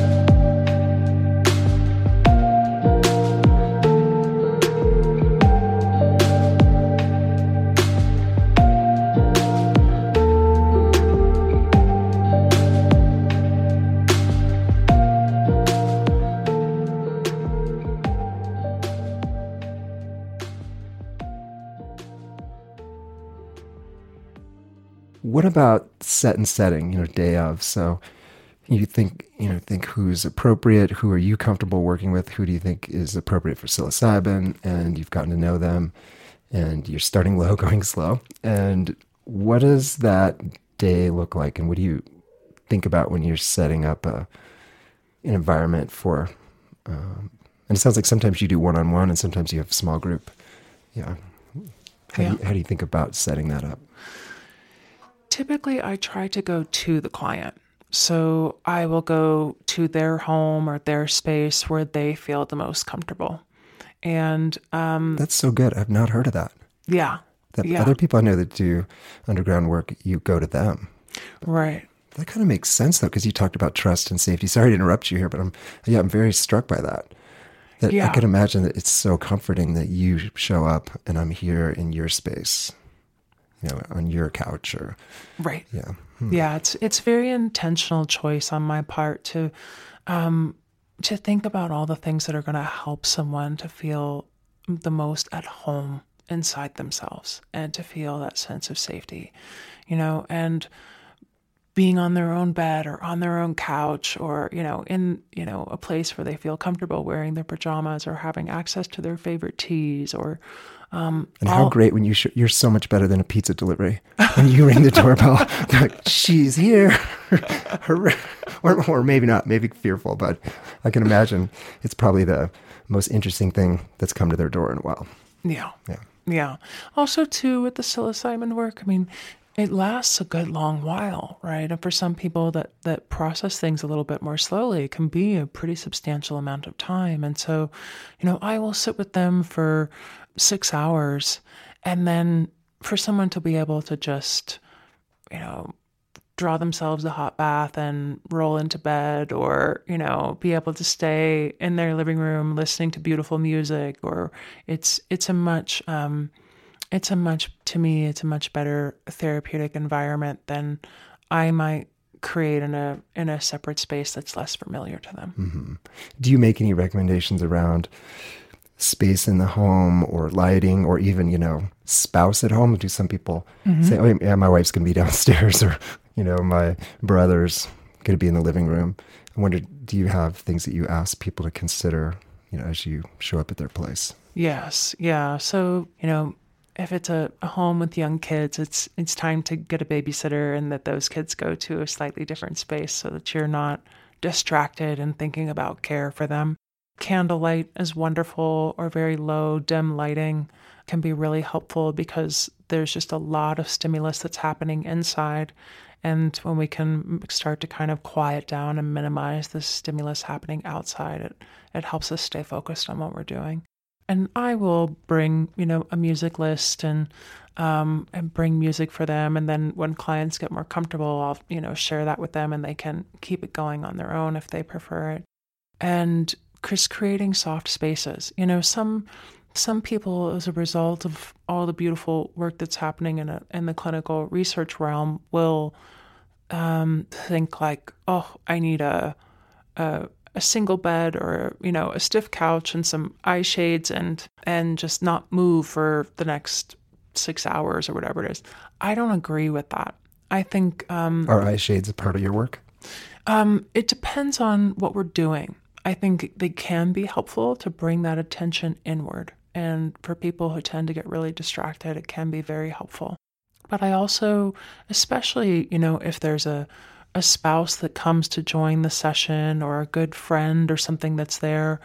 What about set and setting, you know, day of? So you think, you know, think who's appropriate, who are you comfortable working with, who do you think is appropriate for psilocybin, and you've gotten to know them, and you're starting low, <laughs> going slow. And what does that day look like, and what do you think about when you're setting up a an environment for? Um, and it sounds like sometimes you do one on one, and sometimes you have a small group. Yeah. How, yeah. Do you, how do you think about setting that up? Typically I try to go to the client. So I will go to their home or their space where they feel the most comfortable. And um, that's so good. I've not heard of that. Yeah. That yeah. other people I know that do underground work, you go to them. Right. That kind of makes sense though, because you talked about trust and safety. Sorry to interrupt you here, but I'm yeah, I'm very struck by that. That yeah. I can imagine that it's so comforting that you show up and I'm here in your space you know, on your couch or right. Yeah, hmm. yeah. It's it's very intentional choice on my part to um, to think about all the things that are going to help someone to feel the most at home inside themselves and to feel that sense of safety, you know, and being on their own bed or on their own couch or you know in you know a place where they feel comfortable wearing their pajamas or having access to their favorite teas or um, and how great when you sh- you're so much better than a pizza delivery. When you ring the doorbell <laughs> like she's here. <laughs> Or, or maybe not maybe fearful but i can imagine it's probably the most interesting thing that's come to their door in a while. Yeah. Yeah. Yeah. Also too with the psilocybin work i mean it lasts a good long while, right? And for some people that that process things a little bit more slowly, it can be a pretty substantial amount of time. And so, you know, I will sit with them for six hours, and then for someone to be able to just, you know, draw themselves a hot bath and roll into bed or you know be able to stay in their living room listening to beautiful music or it's it's a much um, it's a much to me it's a much better therapeutic environment than I might create in a in a separate space that's less familiar to them. Mm-hmm. Do you make any recommendations around space in the home or lighting or even you know spouse at home? Do some people mm-hmm. say, "Oh yeah, my wife's going to be <laughs> downstairs," or you know, my brother's going to be in the living room? I wonder, do you have things that you ask people to consider, you know, as you show up at their place? Yes, yeah. So you know, if it's a, a, home with young kids, it's it's time to get a babysitter and that those kids go to a slightly different space so that you're not distracted and thinking about care for them. Candlelight is wonderful or very low dim lighting can be really helpful because there's just a lot of stimulus that's happening inside and when we can start to kind of quiet down and minimize the stimulus happening outside it it helps us stay focused on what we're doing and I will bring, you know, a music list and um, and bring music for them. And then when clients get more comfortable, I'll, you know, share that with them and they can keep it going on their own if they prefer it. And just creating soft spaces. You know, some some people, as a result of all the beautiful work that's happening in a, in the clinical research realm, will um, think like, oh, I need a, a a single bed or you know a stiff couch and some eye shades and and just not move for the next six hours or whatever it is. I don't agree with that. I think um, are eye shades a part of your work? Um, it depends on what we're doing. I think they can be helpful to bring that attention inward. And for people who tend to get really distracted, it can be very helpful. But I also, especially, you know, if there's a, a spouse that comes to join the session or a good friend or something that's there,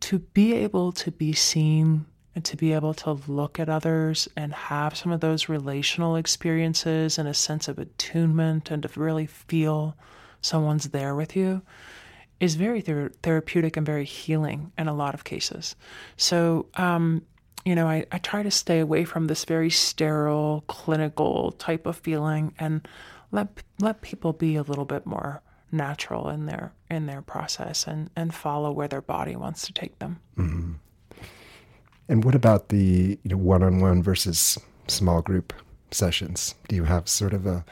to be able to be seen and to be able to look at others and have some of those relational experiences and a sense of attunement and to really feel someone's there with you is very ther- therapeutic and very healing in a lot of cases. So, um, you know, I, I try to stay away from this very sterile, clinical type of feeling and let let people be a little bit more natural in their in their process and and follow where their body wants to take them. Mm-hmm. And what about the you know one-on-one versus small group sessions? Do you have sort of a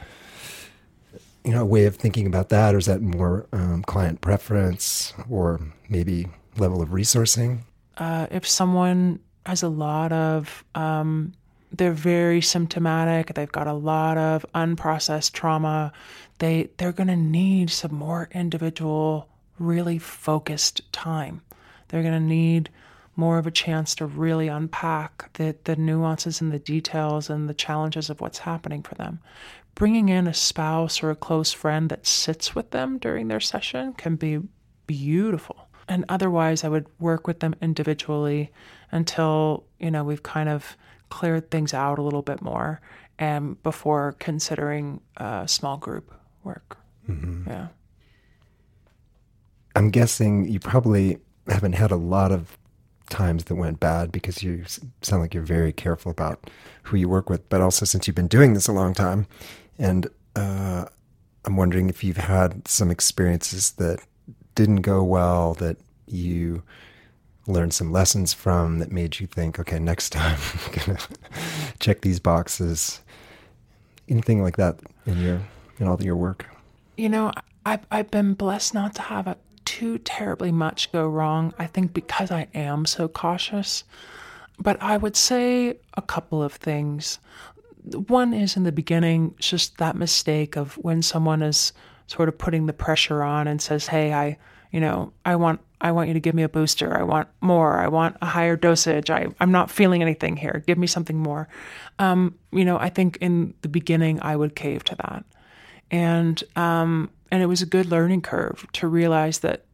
you know a way of thinking about that, or is that more um, client preference, or maybe level of resourcing? Uh, if someone has a lot of um, they're very symptomatic. They've got a lot of unprocessed trauma. They they're going to need some more individual, really focused time. They're going to need more of a chance to really unpack the, the nuances and the details and the challenges of what's happening for them. Bringing in a spouse or a close friend that sits with them during their session can be beautiful. And otherwise, I would work with them individually until, you know, we've kind of cleared things out a little bit more and before considering a small group work. Mm-hmm. Yeah. I'm guessing you probably haven't had a lot of times that went bad because you sound like you're very careful about who you work with, but also since you've been doing this a long time. And uh, I'm wondering if you've had some experiences that didn't go well that you learned some lessons from that made you think, okay, next time <laughs> I'm gonna check these boxes. Anything like that in your in all your work? You know, I've I've been blessed not to have a, too terribly much go wrong. I think because I am so cautious. But I would say a couple of things. One is in the beginning, just that mistake of when someone is sort of putting the pressure on and says, "Hey, I, you know, I want I want you to give me a booster. I want more. I want a higher dosage. I, I'm not feeling anything here. Give me something more. Um, you know, I think in the beginning I would cave to that. And um, and it was a good learning curve to realize that,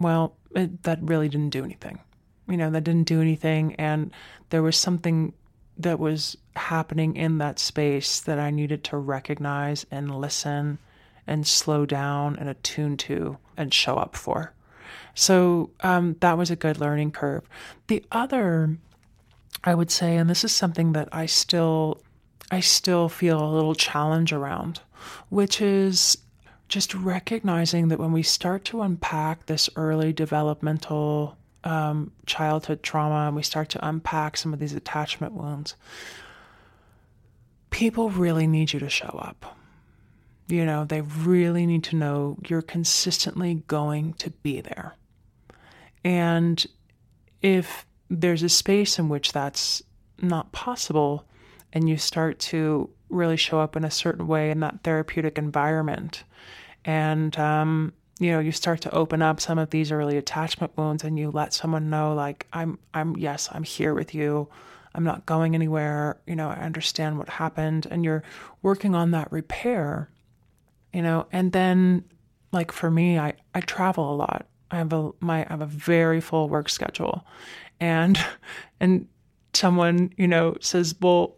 well, it, that really didn't do anything. You know, that didn't do anything. And there was something that was happening in that space that I needed to recognize and listen and slow down and attune to and show up for. So um, that was a good learning curve. The other, I would say, and this is something that I still, I still feel a little challenge around, which is just recognizing that when we start to unpack this early developmental um, childhood trauma and we start to unpack some of these attachment wounds, people really need you to show up. You know, they really need to know you're consistently going to be there. And if there's a space in which that's not possible, and you start to really show up in a certain way in that therapeutic environment, and um, you know you start to open up some of these early attachment wounds, and you let someone know, like, I'm, I'm, yes, I'm here with you. I'm not going anywhere. You know, I understand what happened, and you're working on that repair. You know, and then like for me, I I travel a lot I have a my I have a very full work schedule, and <laughs> and someone you know says, well,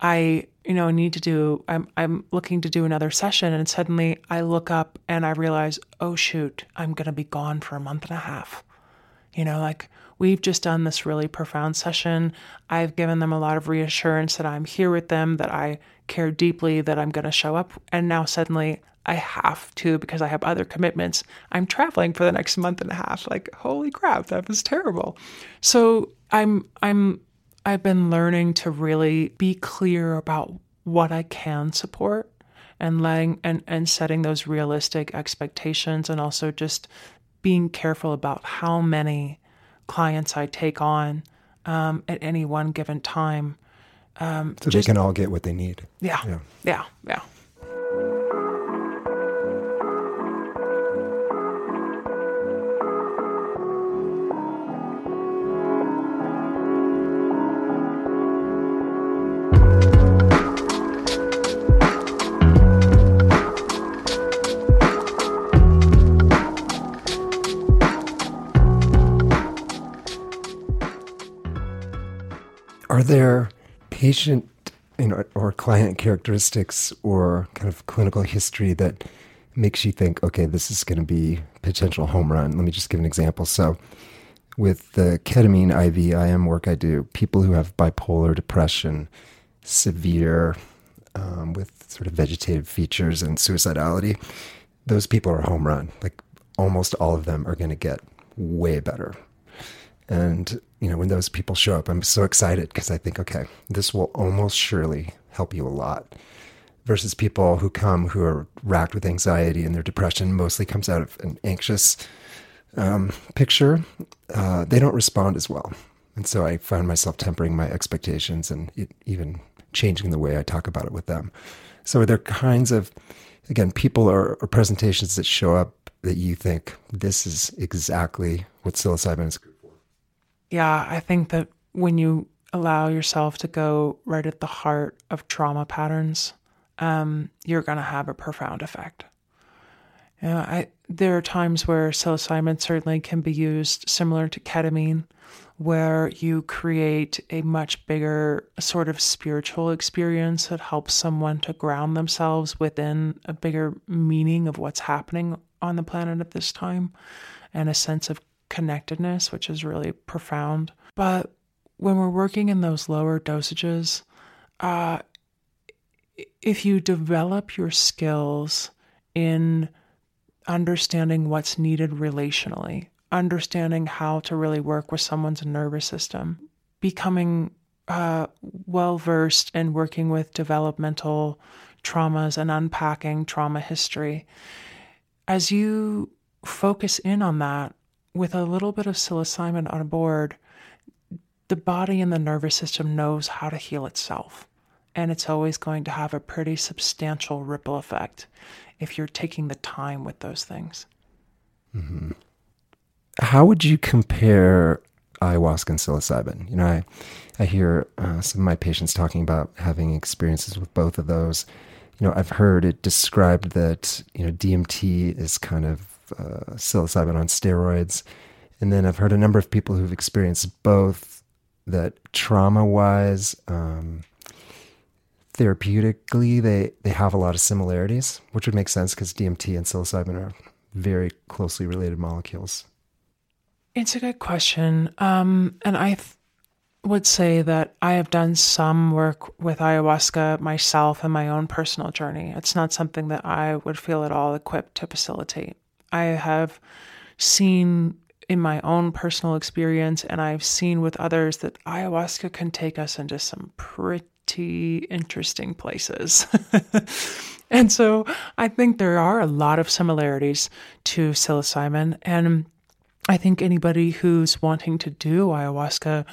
I you know need to do I'm I'm looking to do another session, and suddenly I look up and I realize, oh shoot, I'm gonna be gone for a month and a half. You know, like we've just done this really profound session. I've given them a lot of reassurance that I'm here with them, that I care deeply, that I'm going to show up. And now suddenly I have to because I have other commitments. I'm traveling for the next month and a half. Like, holy crap, that was terrible. So I'm I'm I've been learning to really be clear about what I can support and letting and, and setting those realistic expectations and also just being careful about how many clients I take on um, at any one given time. Um, so just, they can all get what they need. Yeah. Yeah. Yeah. yeah. Are there patient you know, or client characteristics or kind of clinical history that makes you think, okay, this is going to be potential home run? Let me just give an example. So, with the ketamine IV IM work I do, people who have bipolar depression, severe, um, with sort of vegetative features and suicidality, those people are home run. Like almost all of them are going to get way better. And you know, when those people show up, I'm so excited because I think, okay, this will almost surely help you a lot. Versus people who come who are racked with anxiety and their depression mostly comes out of an anxious um, picture, uh, they don't respond as well. And so I find myself tempering my expectations and it, even changing the way I talk about it with them. So there are kinds of, again, people or, or presentations that show up that you think this is exactly what psilocybin is yeah, I think that when you allow yourself to go right at the heart of trauma patterns, um, you're going to have a profound effect. You know, I, there are times where psilocybin certainly can be used similar to ketamine, where you create a much bigger sort of spiritual experience that helps someone to ground themselves within a bigger meaning of what's happening on the planet at this time and a sense of connectedness, which is really profound. But when we're working in those lower dosages, uh, if you develop your skills in understanding what's needed relationally, understanding how to really work with someone's nervous system, becoming uh, well versed in working with developmental traumas and unpacking trauma history, as you focus in on that, with a little bit of psilocybin on board, the body and the nervous system knows how to heal itself. And it's always going to have a pretty substantial ripple effect if you're taking the time with those things. Mm-hmm. How would you compare ayahuasca and psilocybin? You know, I, I hear uh, some of my patients talking about having experiences with both of those. You know, I've heard it described that, you know, DMT is kind of uh, psilocybin on steroids. And then I've heard a number of people who've experienced both that trauma wise, um, therapeutically, they, they have a lot of similarities, which would make sense because DMT and psilocybin are very closely related molecules. It's a good question. Um, and I th- would say that I have done some work with ayahuasca myself in my own personal journey. It's not something that I would feel at all equipped to facilitate. I have seen in my own personal experience, and I've seen with others that ayahuasca can take us into some pretty interesting places. <laughs> and so I think there are a lot of similarities to psilocybin. And I think anybody who's wanting to do ayahuasca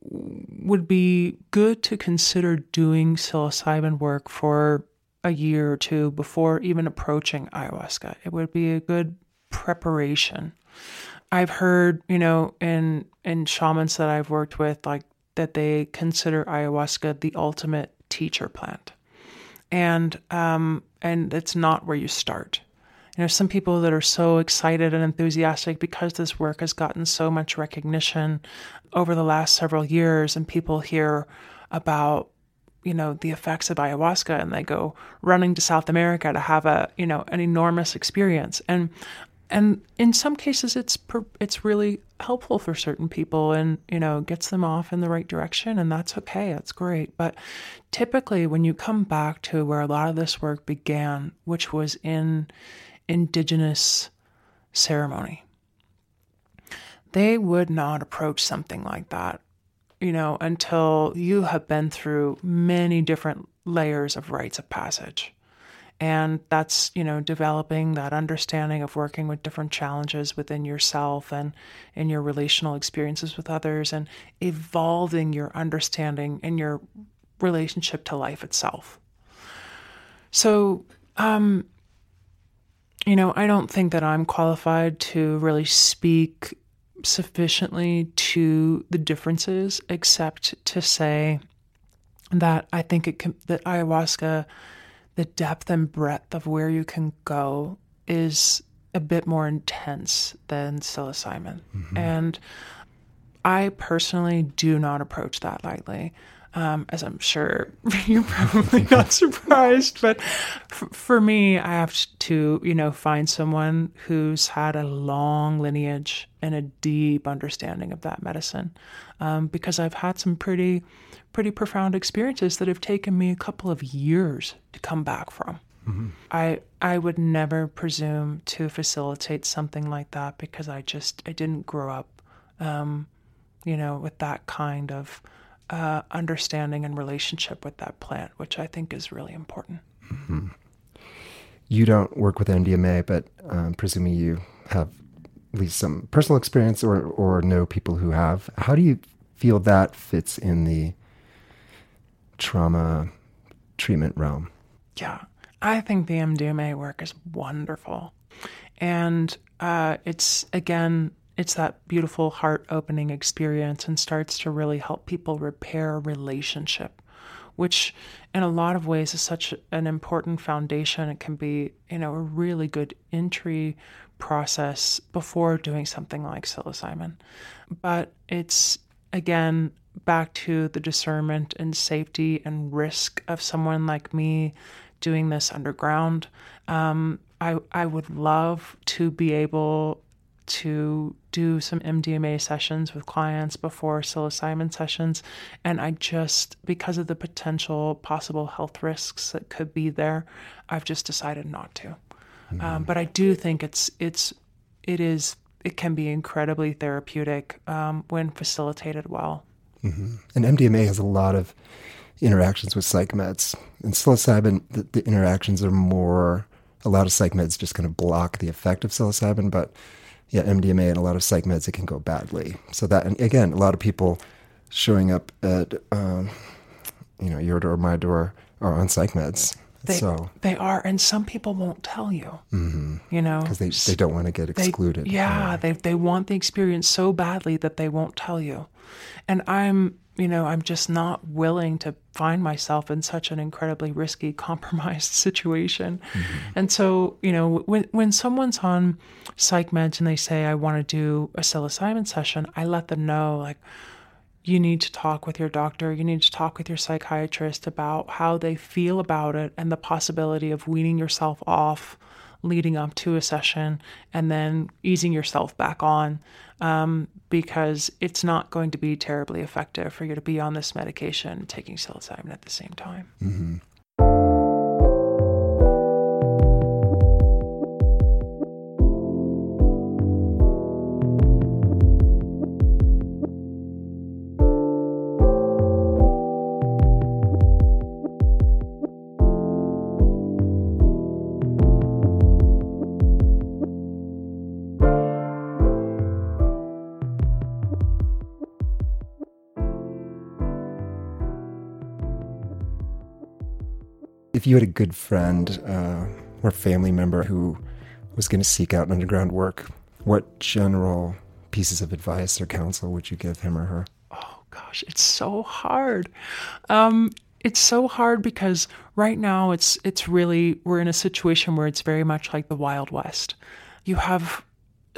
would be good to consider doing psilocybin work for a year or two before even approaching ayahuasca. It would be a good preparation. I've heard, you know, in in shamans that I've worked with, like that they consider ayahuasca the ultimate teacher plant, and um, and it's not where you start. You know, some people that are so excited and enthusiastic because this work has gotten so much recognition over the last several years, and people hear about you know the effects of ayahuasca and they go running to south america to have a you know an enormous experience. And and in some cases it's per, it's really helpful for certain people and you know gets them off in the right direction and that's okay that's great. But typically when you come back to where a lot of this work began which was in indigenous ceremony they would not approach something like that you know, until you have been through many different layers of rites of passage. And that's, you know, developing that understanding of working with different challenges within yourself and in your relational experiences with others and evolving your understanding and your relationship to life itself. So, um, you know, I don't think that I'm qualified to really speak sufficiently to the differences, except to say that I think it can, that ayahuasca, the depth and breadth of where you can go is a bit more intense than psilocybin. Mm-hmm. And I personally do not approach that lightly um, as I'm sure <laughs> you're probably not <laughs> surprised. But f- for me, I have to, you know, find someone who's had a long lineage and a deep understanding of that medicine, um, because I've had some pretty, pretty profound experiences that have taken me a couple of years to come back from. Mm-hmm. I I would never presume to facilitate something like that because I just I didn't grow up, um, you know, with that kind of uh, understanding and relationship with that plant, which I think is really important. Mm-hmm. You don't work with MDMA, but um, presuming you have at least some personal experience or, or know people who have. How do you feel that fits in the trauma treatment realm? Yeah, I think the MDMA work is wonderful. And uh, it's, again, it's that beautiful heart opening experience and starts to really help people repair relationship which in a lot of ways is such an important foundation. It can be you know a really good entry process before doing something like psilocybin. But it's again back to the discernment and safety and risk of someone like me doing this underground. Um, I, I would love to be able to do some MDMA sessions with clients before psilocybin sessions. And I just, because of the potential possible health risks that could be there, I've just decided not to. Mm-hmm. Um, but I do think it's, it's, it is, it can be incredibly therapeutic um, when facilitated well. Mm-hmm. And MDMA has a lot of interactions with psych meds. And psilocybin, the, the interactions are more, a lot of psych meds just kind of block the effect of psilocybin, but yeah, MDMA and a lot of psych meds, it can go badly. So that, and again, a lot of people showing up at, um, you know, your door, my door, are on psych meds. They, so they are, and some people won't tell you. Mm-hmm. You know, because they, they don't want to get excluded. They, yeah, yeah, they they want the experience so badly that they won't tell you. And I'm you know, I'm just not willing to find myself in such an incredibly risky, <laughs> compromised situation. Mm-hmm. And so, you know, when when someone's on psych meds and they say, I want to do a psilocybin session, I let them know, like, you need to talk with your doctor, you need to talk with your psychiatrist about how they feel about it and the possibility of weaning yourself off leading up to a session and then easing yourself back on um, because it's not going to be terribly effective for you to be on this medication taking psilocybin at the same time. Mm-hmm. If you had a good friend uh, or family member who was going to seek out underground work, what general pieces of advice or counsel would you give him or her? Oh gosh, it's so hard. Um, it's so hard because right now it's it's really we're in a situation where it's very much like the Wild West. You have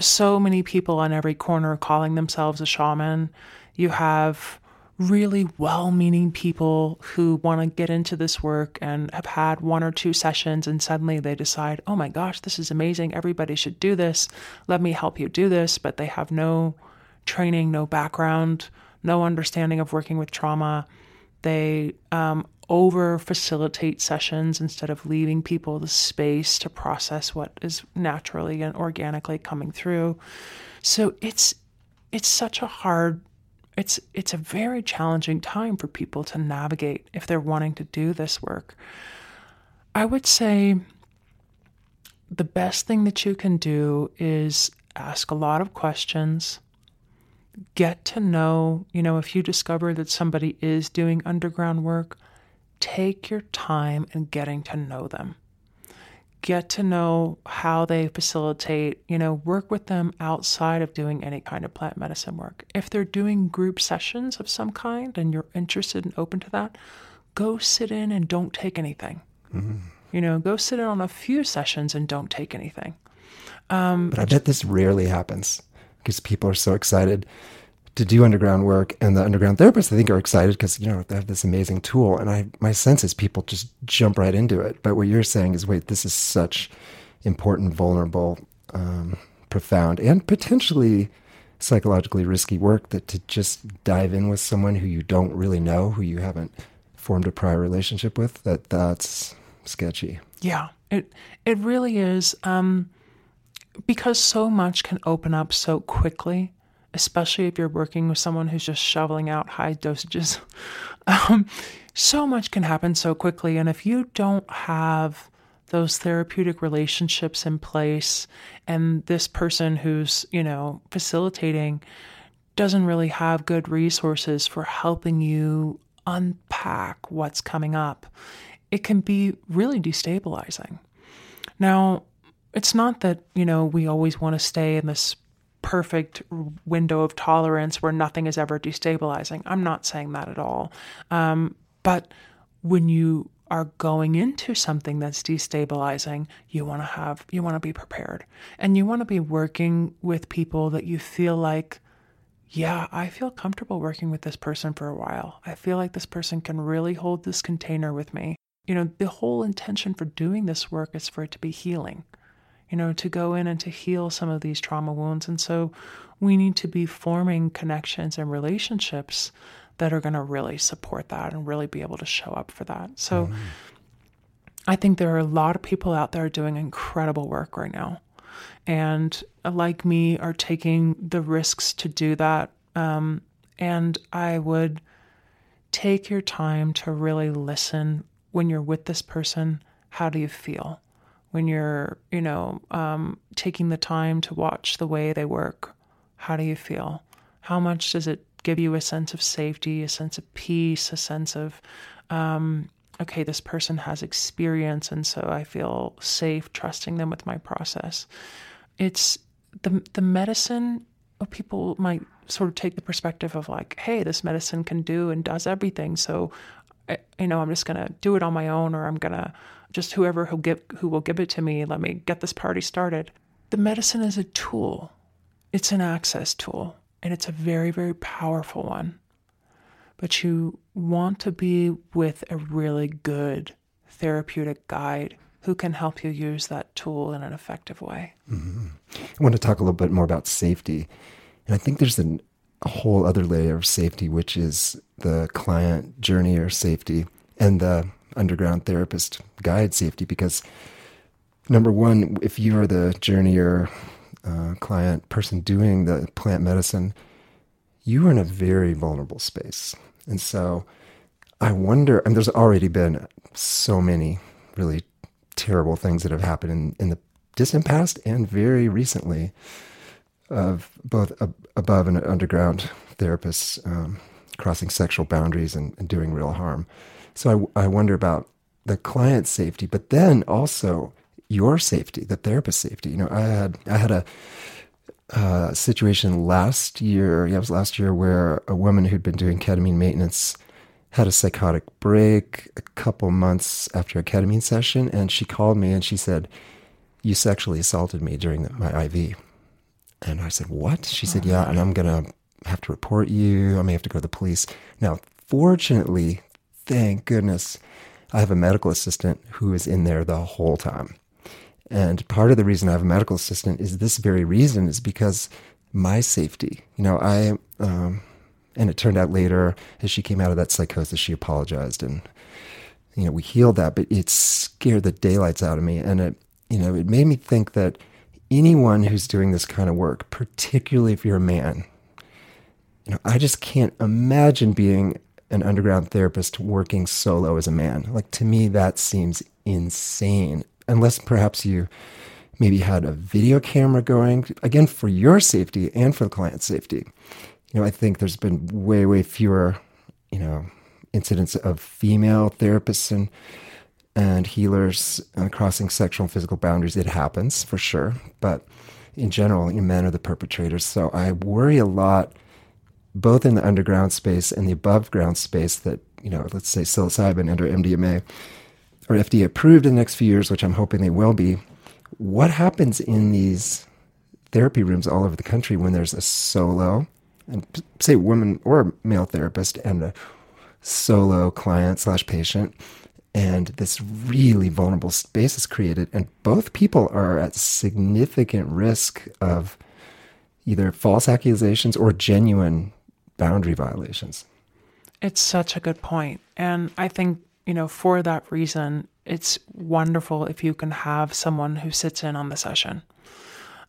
so many people on every corner calling themselves a shaman. You have really well meaning people who want to get into this work and have had one or two sessions and suddenly they decide, oh my gosh, this is amazing. Everybody should do this. Let me help you do this. But they have no training, no background, no understanding of working with trauma. They um, over facilitate sessions instead of leaving people the space to process what is naturally and organically coming through. So it's it's such a hard it's it's a very challenging time for people to navigate if they're wanting to do this work. I would say the best thing that you can do is ask a lot of questions, get to know, you know, if you discover that somebody is doing underground work, take your time in getting to know them. Get to know how they facilitate, you know, work with them outside of doing any kind of plant medicine work. If they're doing group sessions of some kind and you're interested and open to that, go sit in and don't take anything. Mm-hmm. You know, go sit in on a few sessions and don't take anything. Um, but I bet this rarely happens because people are so excited to do underground work, and the underground therapists I think are excited because you know they have this amazing tool. And I my sense is people just jump right into it. But what you're saying is, wait, this is such important, vulnerable, um, profound, and potentially psychologically risky work that to just dive in with someone who you don't really know, who you haven't formed a prior relationship with, that that's sketchy. Yeah, it it really is. Um, because so much can open up so quickly, especially if you're working with someone who's just shoveling out high dosages. <laughs> um, so much can happen so quickly. And if you don't have those therapeutic relationships in place and this person who's, you know, facilitating doesn't really have good resources for helping you unpack what's coming up, it can be really destabilizing. Now, it's not that, you know, we always want to stay in this perfect window of tolerance where nothing is ever destabilizing. I'm not saying that at all. Um, but when you are going into something that's destabilizing, you want to have, you want to be prepared. And you want to be working with people that you feel like, yeah, I feel comfortable working with this person for a while. I feel like this person can really hold this container with me. You know, the whole intention for doing this work is for it to be healing you know, to go in and to heal some of these trauma wounds. And so we need to be forming connections and relationships that are going to really support that and really be able to show up for that. So mm-hmm. I think there are a lot of people out there doing incredible work right now. And uh, like me, are taking the risks to do that. Um, and I would take your time to really listen when you're with this person. How do you feel? When you're, you know, um, taking the time to watch the way they work? How do you feel? How much does it give you a sense of safety, a sense of peace, a sense of, um, okay, this person has experience, and so I feel safe trusting them with my process. It's the the medicine. People might sort of take the perspective of like, hey, this medicine can do and does everything, so you know, I'm just gonna do it on my own, or I'm gonna just whoever who give who will give it to me, let me get this party started. The medicine is a tool. It's an access tool, and it's a very, very powerful one. But you want to be with a really good therapeutic guide who can help you use that tool in an effective way. Mm-hmm. I want to talk a little bit more about safety. And I think there's an, a whole other layer of safety, which is the client journey or safety and the underground therapist guide safety because number one, if you are the journeyer, uh, client, person doing the plant medicine, you are in a very vulnerable space. And so I wonder, and there's already been so many really terrible things that have happened in, in the distant past and very recently of both above and underground therapists um, crossing sexual boundaries and, and doing real harm. So I, I wonder about the client's safety, but then also your safety, the therapist safety. You know, I had I had a uh, situation last year. Yeah, it was last year where a woman who'd been doing ketamine maintenance had a psychotic break a couple months after a ketamine session, and she called me and she said, "You sexually assaulted me during the, my IV." And I said, "What?" She said, "Yeah, and I'm gonna have to report you. I may have to go to the police." Now, fortunately, thank goodness I have a medical assistant who is in there the whole time. And part of the reason I have a medical assistant is this very reason is because my safety. You know, I, um, and it turned out later as she came out of that psychosis, she apologized and, you know, we healed that, but it scared the daylights out of me. And it, you know, it made me think that anyone who's doing this kind of work, particularly if you're a man, you know, I just can't imagine being an underground therapist working solo as a man. Like to me, that seems insane. Unless perhaps you maybe had a video camera going, again, for your safety and for the client's safety. You know, I think there's been way, way fewer, you know, incidents of female therapists and and healers uh, crossing sexual and physical boundaries. It happens for sure, but in general, you know, men are the perpetrators. So I worry a lot, both in the underground space and the above ground space, that you know, let's say psilocybin and or MDMA or FDA approved in the next few years, which I'm hoping they will be what happens in these therapy rooms all over the country when there's a solo and say woman or male therapist and a solo client slash patient and this really vulnerable space is created and both people are at significant risk of either false accusations or genuine boundary violations it's such a good point and i think you know for that reason it's wonderful if you can have someone who sits in on the session.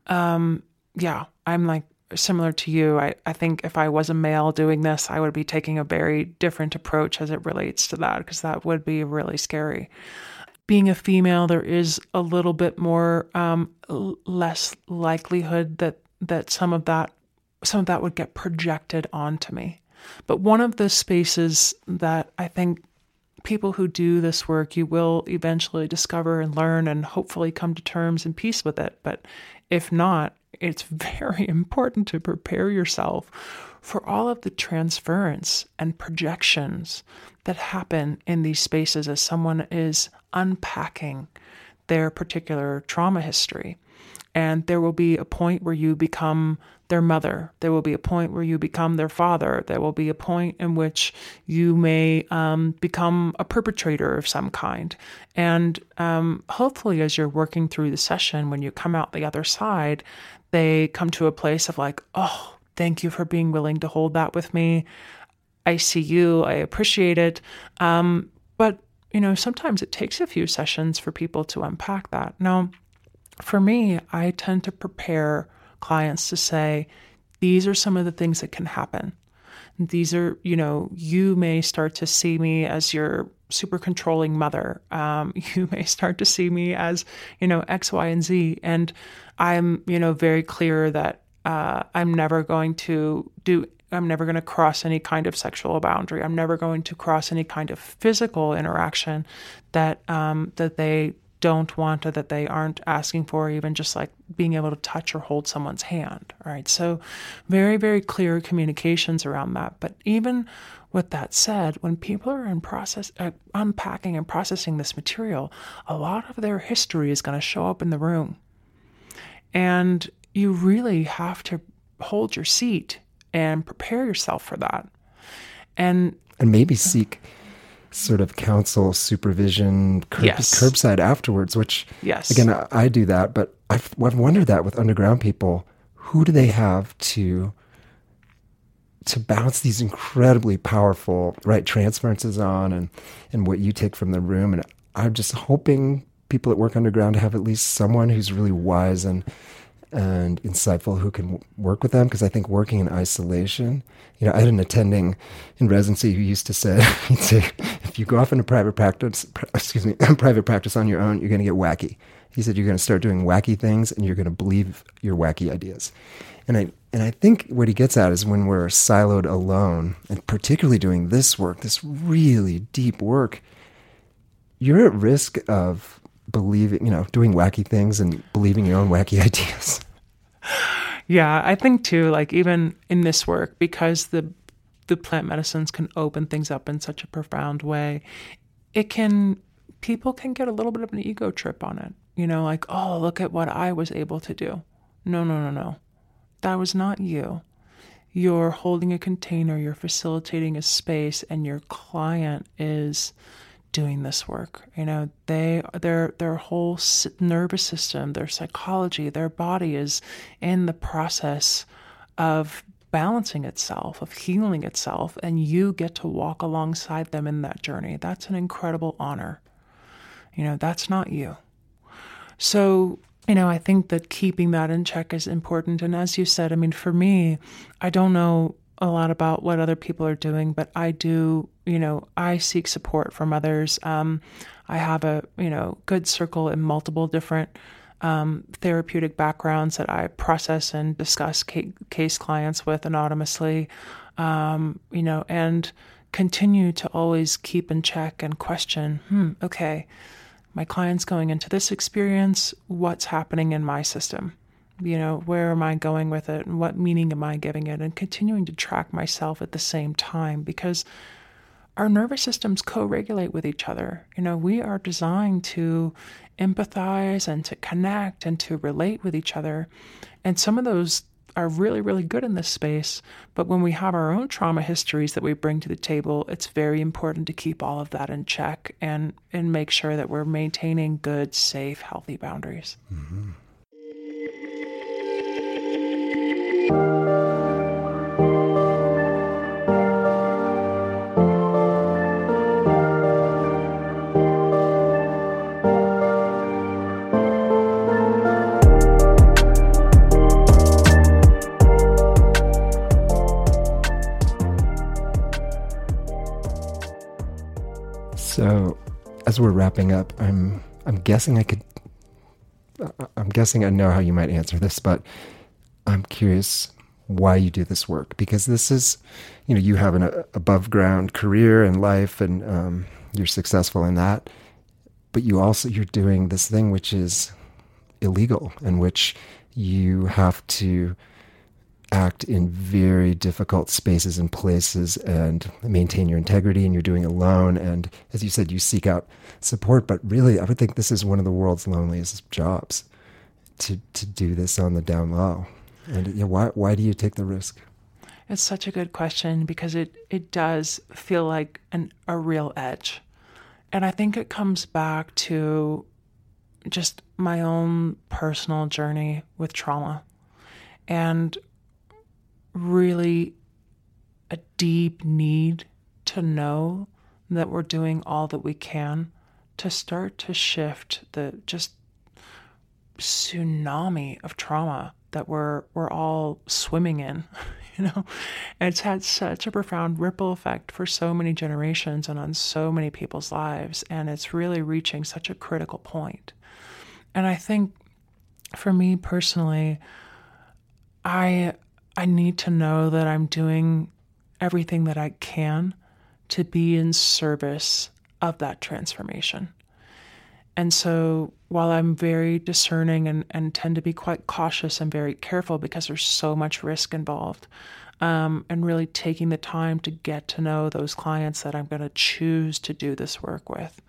Um, yeah, I'm like similar to you. I, I think if I was a male doing this, I would be taking a very different approach as it relates to that because that would be really scary. Being a female, there is a little bit more um, less likelihood that that some of that some of that would get projected onto me. But one of the spaces that I think people who do this work, you will eventually discover and learn and hopefully come to terms and peace with it. But if not, it's <laughs> very important to prepare yourself for all of the transference and projections that happen in these spaces as someone is unpacking their particular trauma history. And there will be a point where you become their mother. There will be a point where you become their father. There will be a point in which you may um, become a perpetrator of some kind. And um, hopefully, as you're working through the session, when you come out the other side, they come to a place of like, oh, thank you for being willing to hold that with me. I see you. I appreciate it. Um, but, you know, sometimes it takes a few sessions for people to unpack that. Now, for me, I tend to prepare clients to say, these are some of the things that can happen. These are, you know, you may start to see me as your super controlling mother. Um, <laughs> you may start to see me as, you know, X, Y, and Z. And I'm, you know, very clear that uh, I'm never going to do I'm never going to cross any kind of sexual boundary. I'm never going to cross any kind of physical interaction that um, that they don't want or that they aren't asking for, even just like being able to touch or hold someone's hand. Right. So, very, very clear communications around that. But even with that said, when people are in process, uh, unpacking and processing this material, a lot of their history is going to show up in the room. And you really have to hold your seat and prepare yourself for that. And and maybe seek sort of counsel supervision curb, yes. curbside afterwards which yes. again I, I do that but I've, I've wondered that with underground people. Who do they have to to bounce these incredibly powerful right transferences on and and what you take from the room? And i'm just hoping people that work underground have at least someone who's really wise and and insightful who can work with them because I think working in isolation, you know, I had an attending in residency who used to say, <laughs> he'd say, if you go off into private practice, excuse me, <laughs> private practice on your own, you're going to get wacky. He said you're going to start doing wacky things and you're going to believe your wacky ideas. And I and I think what he gets at is when we're siloed alone, and particularly doing this work, this really deep work, you're at risk of believing, you know, doing wacky things and believing your own wacky <laughs> ideas. Yeah, I think too, like even in this work, because the the plant medicines can open things up in such a profound way, it can people can get a little bit of an ego trip on it. You know, like, oh, look at what I was able to do. No, no, no, no. That was not you. You're holding a container, you're facilitating a space, and your client is doing this work. You know, they their their whole nervous system, their psychology, their body is in the process of balancing itself, of healing itself, and you get to walk alongside them in that journey. That's an incredible honor. You know, that's not you. So, you know, I think that keeping that in check is important. And as you said, I mean, for me, I don't know a lot about what other people are doing, but I do, you know, I seek support from others. Um, I have a, you know, good circle in multiple different um, therapeutic backgrounds that I process and discuss ca- case clients with anonymously, um, you know, and continue to always keep in check and question, hmm, okay, my client's going into this experience, what's happening in my system? You know, where am I going with it and what meaning am I giving it? And continuing to track myself at the same time because our nervous systems co regulate with each other. You know, we are designed to empathize and to connect and to relate with each other. And some of those are really, really good in this space. But when we have our own trauma histories that we bring to the table, it's very important to keep all of that in check and, and make sure that we're maintaining good, safe, healthy boundaries. Mm-hmm. As we're wrapping up, I'm I'm guessing I could. I'm guessing I know how you might answer this, but I'm curious why you do this work because this is, you know, you have an uh, above ground career and life, and um, you're successful in that. But you also you're doing this thing which is illegal, in which you have to act in very difficult spaces and places and maintain your integrity and you're doing alone and as you said you seek out support but really i would think this is one of the world's loneliest jobs to to do this on the down low and you know, why why do you take the risk? It's such a good question because it it does feel like an a real edge. And i think it comes back to just my own personal journey with trauma and really a deep need to know that we're doing all that we can to start to shift the just tsunami of trauma that we're we're all swimming in <laughs> you know and it's had such a profound ripple effect for so many generations and on so many people's lives and it's really reaching such a critical point. and i think for me personally i I need to know that I'm doing everything that I can to be in service of that transformation. And so while I'm very discerning and, and tend to be quite cautious and very careful because there's so much risk involved, um, and really taking the time to get to know those clients that I'm going to choose to do this work with.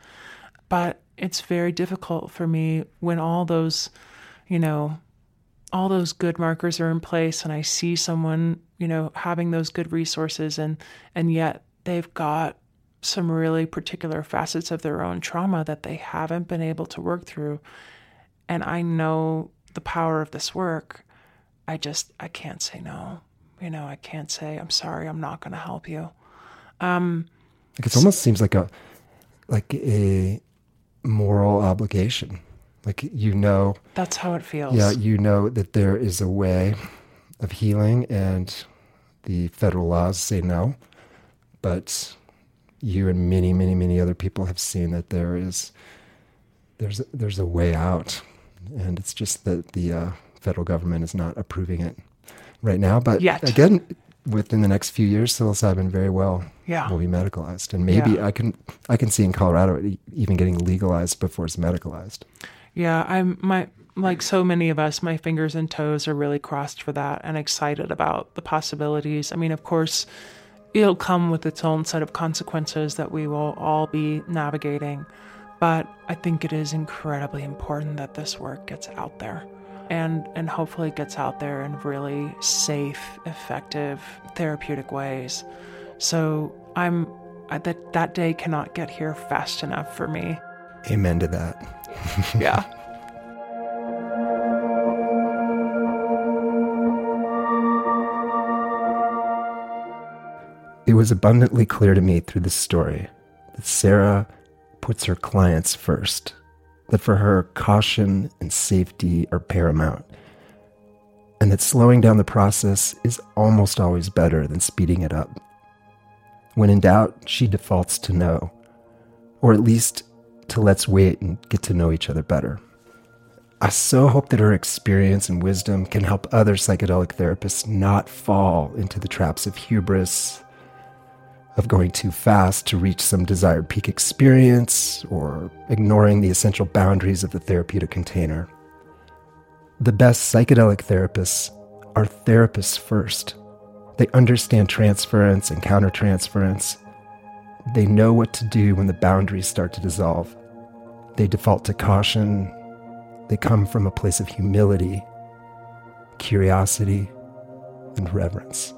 But it's very difficult for me when all those, you know, all those good markers are in place and I see someone, you know, having those good resources and and yet they've got some really particular facets of their own trauma that they haven't been able to work through and I know the power of this work. I just I can't say no. You know, I can't say I'm sorry, I'm not going to help you. Um like it almost seems like a like a moral obligation like you know, that's how it feels. Yeah, you know that there is a way of healing, and the federal laws say no. But you and many, many, many other people have seen that there is there's there's a way out, and it's just that the uh, federal government is not approving it right now. But Yet. again, within the next few years, psilocybin very well yeah. will be medicalized, and maybe yeah. I can I can see in Colorado it even getting legalized before it's medicalized. Yeah, I'm my like so many of us, my fingers and toes are really crossed for that and excited about the possibilities. I mean, of course, it'll come with its own set of consequences that we will all be navigating. But I think it is incredibly important that this work gets out there and and hopefully gets out there in really safe, effective, therapeutic ways. So I'm I, that that day cannot get here fast enough for me. Amen to that. yeah. <laughs> was abundantly clear to me through this story that Sarah puts her clients first, that for her, caution and safety are paramount, and that slowing down the process is almost always better than speeding it up. When in doubt, she defaults to no, or at least to let's wait and get to know each other better. I so hope that her experience and wisdom can help other psychedelic therapists not fall into the traps of hubris, of going too fast to reach some desired peak experience, or ignoring the essential boundaries of the therapeutic container. The best psychedelic therapists are therapists first. They understand transference and countertransference. They know what to do when the boundaries start to dissolve. They default to caution. They come from a place of humility, curiosity, and reverence.